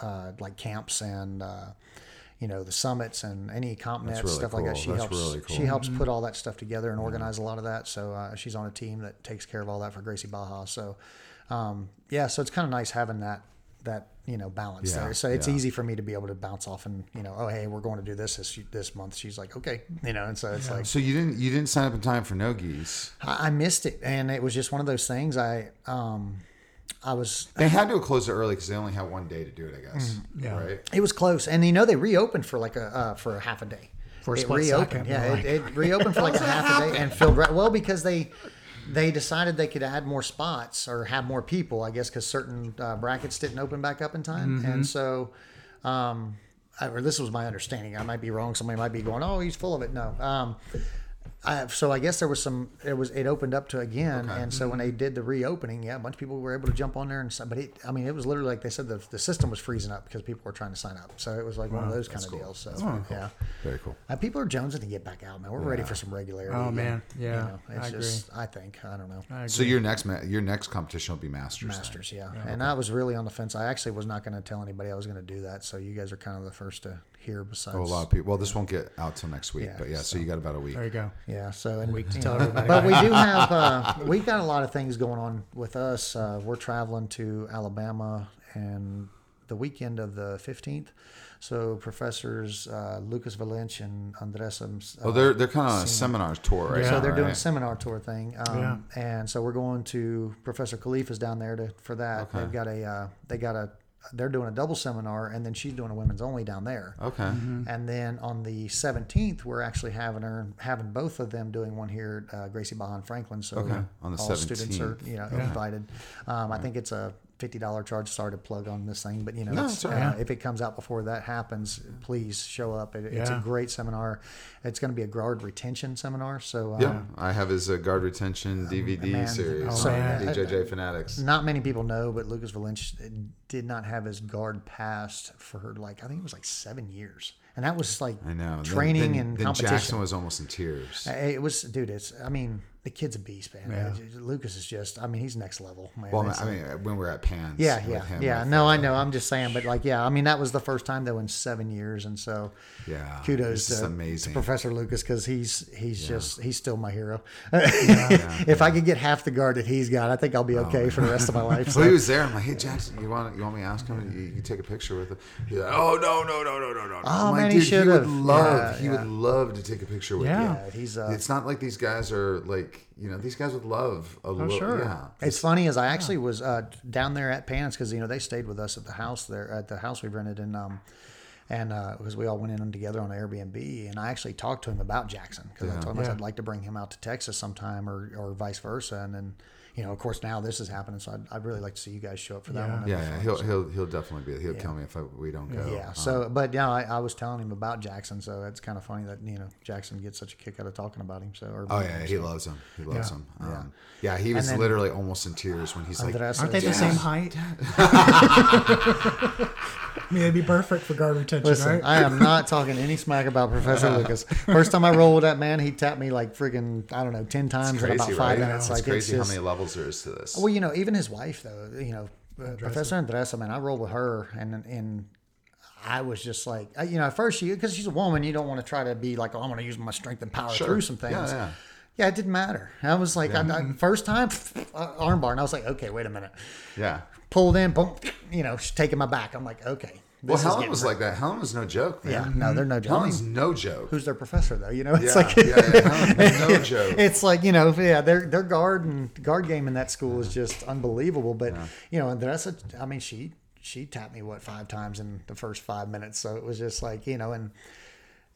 uh, like camps and uh, you know the summits and any comp nets really stuff like that. She That's helps. really She cool. helps put all that stuff together and organize a lot of that. So uh, she's on a team that takes care of all that for Gracie Barra. So um, yeah, so it's kind of nice having that that you know balance Yeah, there. So it's yeah. easy for me to be able to bounce off and you know oh hey we're going to do this this, this month. She's like okay you know and so it's like So you didn't you didn't sign up in time for no geese. I, I missed it and it was just one of those things. I um I was They had to close it early because they only had one day to do it. I guess. Yeah. Right. It was close, and you know they reopened for like a uh, for a half a day. For a it split reopened, second, yeah, you're it, it reopened for like a half a day and filled right. Well, because they they decided they could add more spots or have more people, I guess, because certain uh, brackets didn't open back up in time, and so. Um, I, or this was my understanding. I might be wrong. Somebody might be going, "Oh, he's full of it." No. Um, I, so I guess there was some. It was it opened up to again, and so when they did the reopening, yeah, a bunch of people were able to jump on there and. But it, I mean, it was literally like they said the the system was freezing up because people were trying to sign up. So it was like one of those kind of deals. So yeah, Very cool. uh, people are jonesing to get back out, man. We're ready for some regularity. Oh, man. Yeah, you know, it's I agree. I think I don't know. I. So your next ma- your next competition will be Masters. then. Masters, yeah. And I was really on the fence. I actually was not going to tell anybody I was going to do that. So you guys are kind of the first to hear. Besides, Oh, a lot of people. Well, this won't get out till next week, Yeah, but yeah. So, so- you got about a week. there you go. Yeah, so and Week to tell everybody But we do (laughs) have uh, we've got a lot of things going on with us. Uh, we're traveling to Alabama and the weekend of the fifteenth. So professors uh, Lucas Valench and Andres. um, Oh, uh, they're they're kind of on a seminar tour right Yeah. so they're doing a seminar tour thing, um, and so we're going to Professor Khalif is down there to for that. Okay. They've got a uh, they got a they're doing a double seminar, and then she's doing a women's only down there. Okay. Mm-hmm. And then on the 17th, we're actually having her having both of them doing one here at uh, Gracie Barra and Franklin. So Okay, on the all students are you know invited. Um, I think it's a fifty dollar charge. Sorry to plug on this thing, but you know, No, all right. uh, if it comes out before that happens, please show up. It, It's a great seminar. It's going to be a guard retention seminar. So um, Yeah, I have his uh, guard retention DVD man. series. Oh, so man. BJJ Fanatics. not many people know, but Lucas Valench did not have his guard passed for like I think it was like seven years, and that was like I know. Training then, and then competition. Jackson was almost in tears. Uh, It was, dude. It's. I mean, the kid's a beast, man. Uh, Lucas is just. I mean, he's next level, man. Well, I mean, when we're at Pans. yeah, yeah, him, yeah. with, No, I know. I'm just saying, but like, yeah. I mean, that was the first time though in seven years, and so Yeah, kudos to, amazing. to Professor Lucas because he's he's just he's still my hero. (laughs) if I could get half the guard that he's got, I think I'll be Oh, okay for the rest of my (laughs) life. So he was there. I'm like, hey Jackson, you want you want me to ask him? You, you take a picture with him. He's like, oh no no no no no no. Oh, I'm like, man, he dude, should would have. love. Yeah, he yeah. would love to take a picture with Yeah. you. Yeah, he's. Uh, It's not like these guys are like you know these guys would love a little. sure. Yeah. It's funny as I actually was uh, down there at Pans because you know they stayed with us at the house there at the house we rented in um, and because we all went in together on Airbnb, and I actually talked to him about Jackson because I told him Yeah. I'd like to bring him out to Texas sometime, or or vice versa, and then. You know, of course, now this is happening, so I'd, I'd really like to see you guys show up for that Yeah. one. Yeah, yeah, he'll he'll he'll definitely be. He'll kill me if I, we don't go. Yeah. Um, So, but yeah, I, I was telling him about Jackson, so it's kind of funny that you know Jackson gets such a kick out of talking about him. So, or Oh yeah, he loves him. He loves Yeah. him. Um, yeah. he was then- literally almost in tears when he's like, Andres Aren't they the same height? (laughs) I mean, it'd be perfect for guard retention, Listen, right? I am not talking any smack about Professor (laughs) Lucas. First time I rolled with that man, he tapped me like freaking I don't know ten times it's in about five right? minutes. It's like crazy it's just, how many levels there is to this. Well, you know, even his wife though, you know, uh, Professor Andressa, man, I rolled with her, and and I was just like, you know, at first she because she's a woman, you don't want to try to be like, oh, I'm going to use my strength and power Sure. through some things. Yeah, yeah. Yeah, it didn't matter. I was like, I, I, first time uh, armbar, and I was like, okay, wait a minute. yeah. Pulled in, boom, you know, she's taking my back. I'm like, okay. Well, Helen was real. like that. Helen was no joke, man. yeah, no, they're no joke. I Helen's mean, no joke. who's their professor though? You know, it's yeah, like yeah, yeah, Helen's no (laughs) joke. it's like you know, yeah, their their guard and guard game in that school is just unbelievable. But you know, and that's a, I mean, she she tapped me what five times in the first five minutes, so it was just like you know, and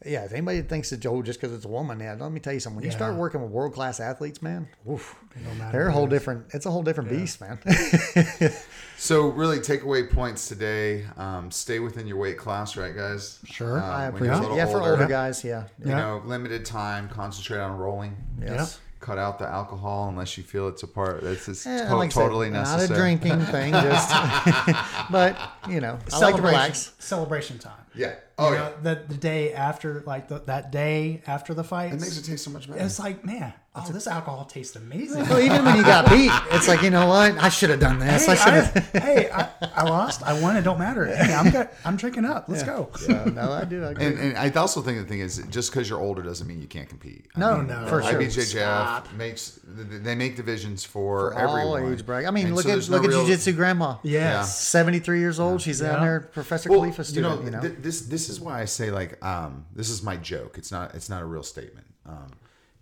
yeah, if anybody thinks it's Joel just because it's a woman, yeah, let me tell you something. When you start working with world class athletes, man, oof, matter they're a whole it is. different. It's a whole different beast, man. (laughs) So really, takeaway points today: um, stay within your weight class, right, guys? Sure. Um, I when you're a appreciate. little Yeah, for older guys, yeah, You Yeah. know, limited time. Concentrate on rolling. yes. Cut out the alcohol unless you feel it's a part. It's, it's Yeah, to- like I said, totally Not necessary. a drinking thing, just. (laughs) (laughs) but you know, I like to relax. celebration time. Yeah. Oh You yeah. know, the, the day after, like the, that day after the fight, It makes it taste so much better. it's like, man, oh, this alcohol tastes amazing. Well, even when you got (laughs) beat, it's like you know what? I should have done this. hey, I should have. (laughs) hey I, I lost. I won. It don't matter. Hey, I'm got, I'm drinking up. Let's go. Yeah, no, I do. I agree. And, and I also think the thing is, just because you're older doesn't mean you can't compete. I No, mean, no, uh, for sure. IBJJF Stop. makes they make divisions for, all everyone. age bracket. I mean, And look so at there's look no at real- Jiu-Jitsu grandma. Yes. seventy-three years old. She's down Yeah. there, Professor Well, Khalifa student. You know, th- this this is why I say like um, this is my joke. It's not it's not a real statement. Um,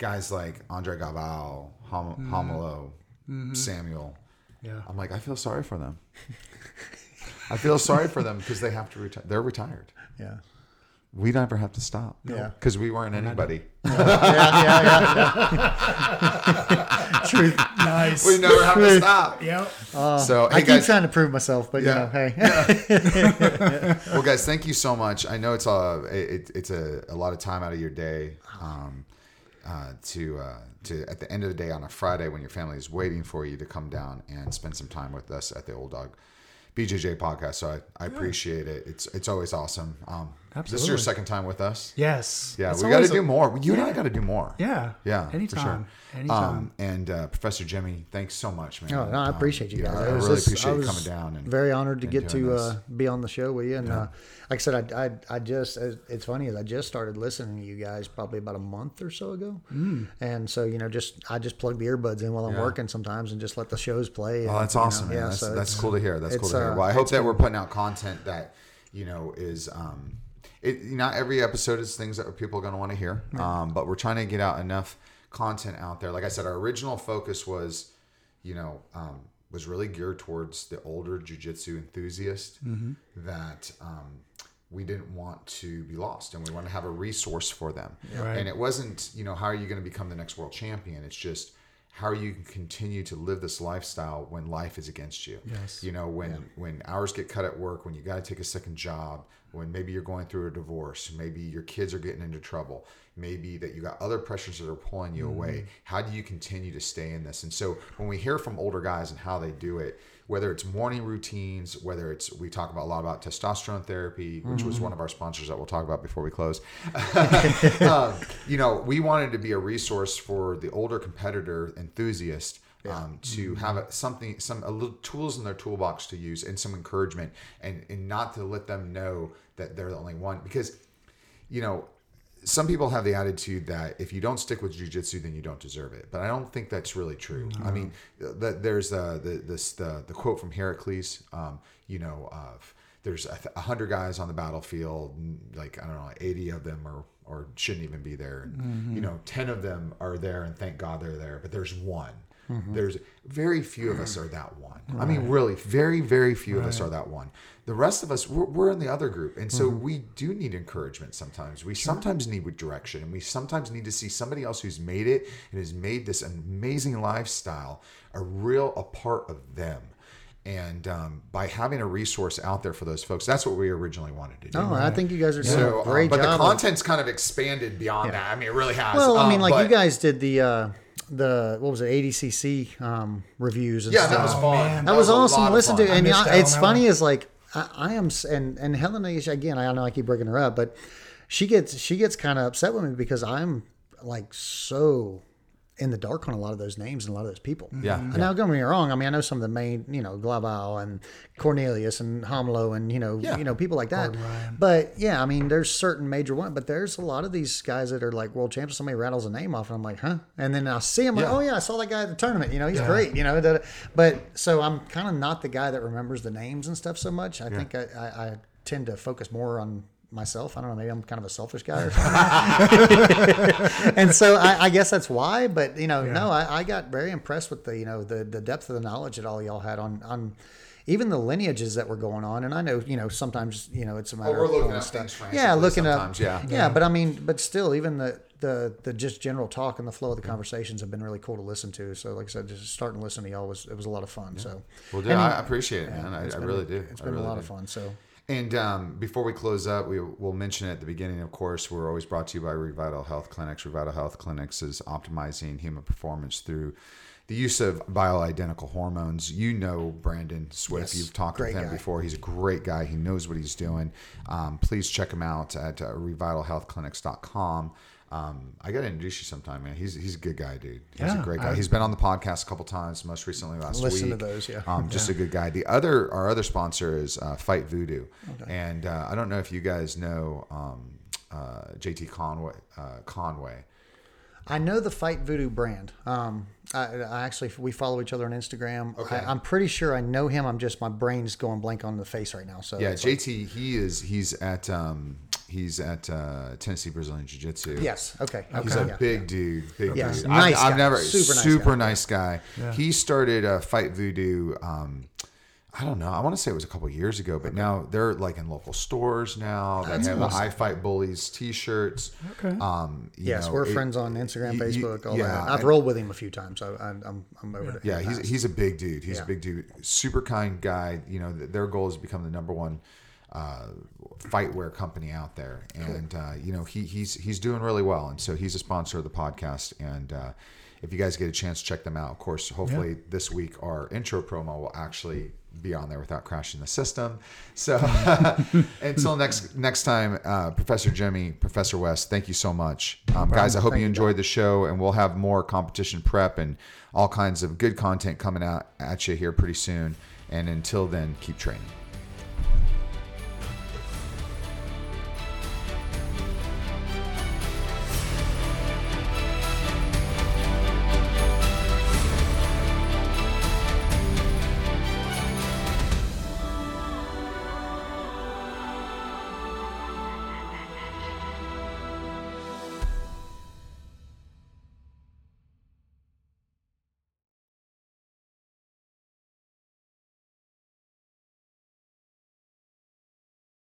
guys like Andre Galvao, Hom- Homolo, Samuel. Yeah. I'm like I feel sorry for them. I feel sorry for them because they have to retire. They're retired. yeah, We never have to stop. Yeah. Because we weren't anybody. (laughs) yeah, yeah, yeah. (laughs) Truth. Nice. We never have to stop. Yep. so I keep guys, trying to prove myself, but Yeah. you know, hey, (laughs) well, guys, thank you so much. I know it's a it, it's a, a lot of time out of your day um, uh, to uh, to at the end of the day on a Friday when your family is waiting for you to come down and spend some time with us at the Old Dog BJJ podcast. So I, I appreciate it. It's it's always awesome. Um, This is your second time with us. Yes. Yeah, It's we got to do more. You and I got to do more. Yeah. Yeah, Anytime. For sure. Anytime. Um, and uh, Professor Jimmy, thanks so much, man. No, no, I Um, appreciate you yeah, guys. I really just- appreciate I you coming down and very honored to and get to uh, be on the show with you. And uh, like I said, I, I, I just it's funny is I just started listening to you guys probably about a month or so ago, mm. and so you know just I just plug the earbuds in while I'm Yeah. working sometimes and just let the shows play. Oh, and, that's you know, awesome, man. yeah, that's so that's cool to hear. That's cool to hear. uh, Well, I hope that we're putting out content that you know is um, it. Not every episode is things that people are going to want to hear, um, but we're trying to get out enough content out there. Like I said, our original focus was, you know, um, was really geared towards the older jujitsu enthusiast that. Um, we didn't want to be lost and we want to have a resource for them. Right. And it wasn't, you know, how are you going to become the next world champion? It's just how are you can continue to live this lifestyle when life is against you. Yes. You know, when when hours get cut at work, when you got to take a second job, when maybe you're going through a divorce, maybe your kids are getting into trouble, maybe that you got other pressures that are pulling you away. How do you continue to stay in this? And so when we hear from older guys and how they do it, whether it's morning routines, whether it's we talk about a lot about testosterone therapy, which was one of our sponsors that we'll talk about before we close. (laughs) (laughs) um, you know, we wanted to be a resource for the older competitor enthusiast um, to have a, something, some a little tools in their toolbox to use and some encouragement, and and not to let them know that they're the only one because, you know. Some people have the attitude that if you don't stick with jujitsu, then you don't deserve it. But I don't think that's really true. I mean, th- there's uh, the this the, the quote from Heracles. Um, you know, of there's a, th- hundred guys on the battlefield, like I don't know, eighty of them are or shouldn't even be there. And, You know, ten of them are there, and thank God they're there. But there's one. Mm-hmm. There's very few of us are that one. I mean, really, very, very few of us are that one. The rest of us, we're, we're in the other group. And so mm-hmm. we do need encouragement sometimes. We sometimes need direction. And we sometimes need to see somebody else who's made it and has made this amazing lifestyle a real a part of them. And um, by having a resource out there for those folks, that's what we originally wanted to do. No, I think you guys are doing So, a um, great but job. the of- content's kind of expanded beyond that. I mean, it really has. well, I Um, mean, like but- you guys did the uh, the what was it ADCC um, reviews and Yeah, stuff. that was Oh, fun. man. That was lot awesome. Listen to, and missed yeah, it's funny is like I, I am, and and Helen is again. I know I keep breaking her up, but she gets she gets kind of upset with me because I'm like so in the dark on a lot of those names and a lot of those people. Mm-hmm. Yeah, And yeah. Now, don't get me wrong. I mean, I know some of the main, you know, Galvao and Cornelius and Homlo and you know, Yeah. you know, people like that. But yeah, I mean, there's certain major ones, but there's a lot of these guys that are like world champions. Somebody rattles a name off, and I'm like, huh? And then I see him, like, Yeah. oh yeah, I saw that guy at the tournament. You know, he's great. You know, da- da- but so I'm kind of not the guy that remembers the names and stuff so much. I think I, I, I tend to focus more on myself. I don't know. Maybe I'm kind of a selfish guy or (laughs) (laughs) and so I, I guess that's why. But you know, no, I, I got very impressed with the you know the the depth of the knowledge that all y'all had on on. Even the lineages that were going on, and I know, you know, sometimes, you know, it's a matter we're of looking up stuff. Yeah, looking up. yeah. yeah, but I mean, but still, even the the the just general talk and the flow of the conversations have been really cool to listen to. So, like I said, just starting to listen to y'all was it was a lot of fun. So, Well, dude, And- I appreciate it, man. I, it's I been- really do. It's been really a lot do. of fun. So, And um, before we close up, we will mention at the beginning, of course, we're always brought to you by Revital Health Clinics. Revital Health Clinics is optimizing human performance through the use of bioidentical hormones. You know Brandon Swift. Yes, You've talked with him guy. before. He's a great guy. He knows what he's doing. Um, please check him out at uh, revitalhealthclinics.com. Um, I got to introduce you sometime, man. He's he's a good guy, dude. He's a great guy. I- He's been on the podcast a couple times, most recently last week. Listen to those, yeah. Um, just a good guy. The other, our other sponsor is uh, Fight Voodoo, and uh, I don't know if you guys know um, uh, JT Conway. Uh, Conway. I know the Fight Voodoo brand. Um, I, I actually we follow each other on Instagram. Okay. I, I'm pretty sure I know him. I'm just my brain's going blank on the face right now. So Yeah, it's like- JT. He is. He's at. Um, he's at uh, Tennessee Brazilian Jiu Jitsu. yes. Okay. He's a yeah. big dude, big Yes, dude. nice I've, I've never Super super nice guy. nice guy. He started uh, Fight Voodoo. Um, I don't know. I want to say it was a couple years ago, but now they're like in local stores now. They have the I Fight Bullies T-shirts. Okay. Um, you Yes, know, we're it- friends on Instagram, y- Facebook, all yeah, that. I've rolled with him a few times, so I, I'm I'm over to Yeah, he's he's a big dude. He's a big dude. Super kind guy. You know, their goal is to become the number one uh, fight wear company out there, and uh, you know he he's he's doing really well, and so he's a sponsor of the podcast. And uh, if you guys get a chance, check them out. Of course, hopefully this week our intro promo will actually be on there without crashing the system. So (laughs) (laughs) until next next time, uh, Professor Jimmy, Professor Wes, thank you so much, um, guys. I hope you, enjoyed the show, and we'll have more competition prep and all kinds of good content coming out at you here pretty soon. And until then, keep training.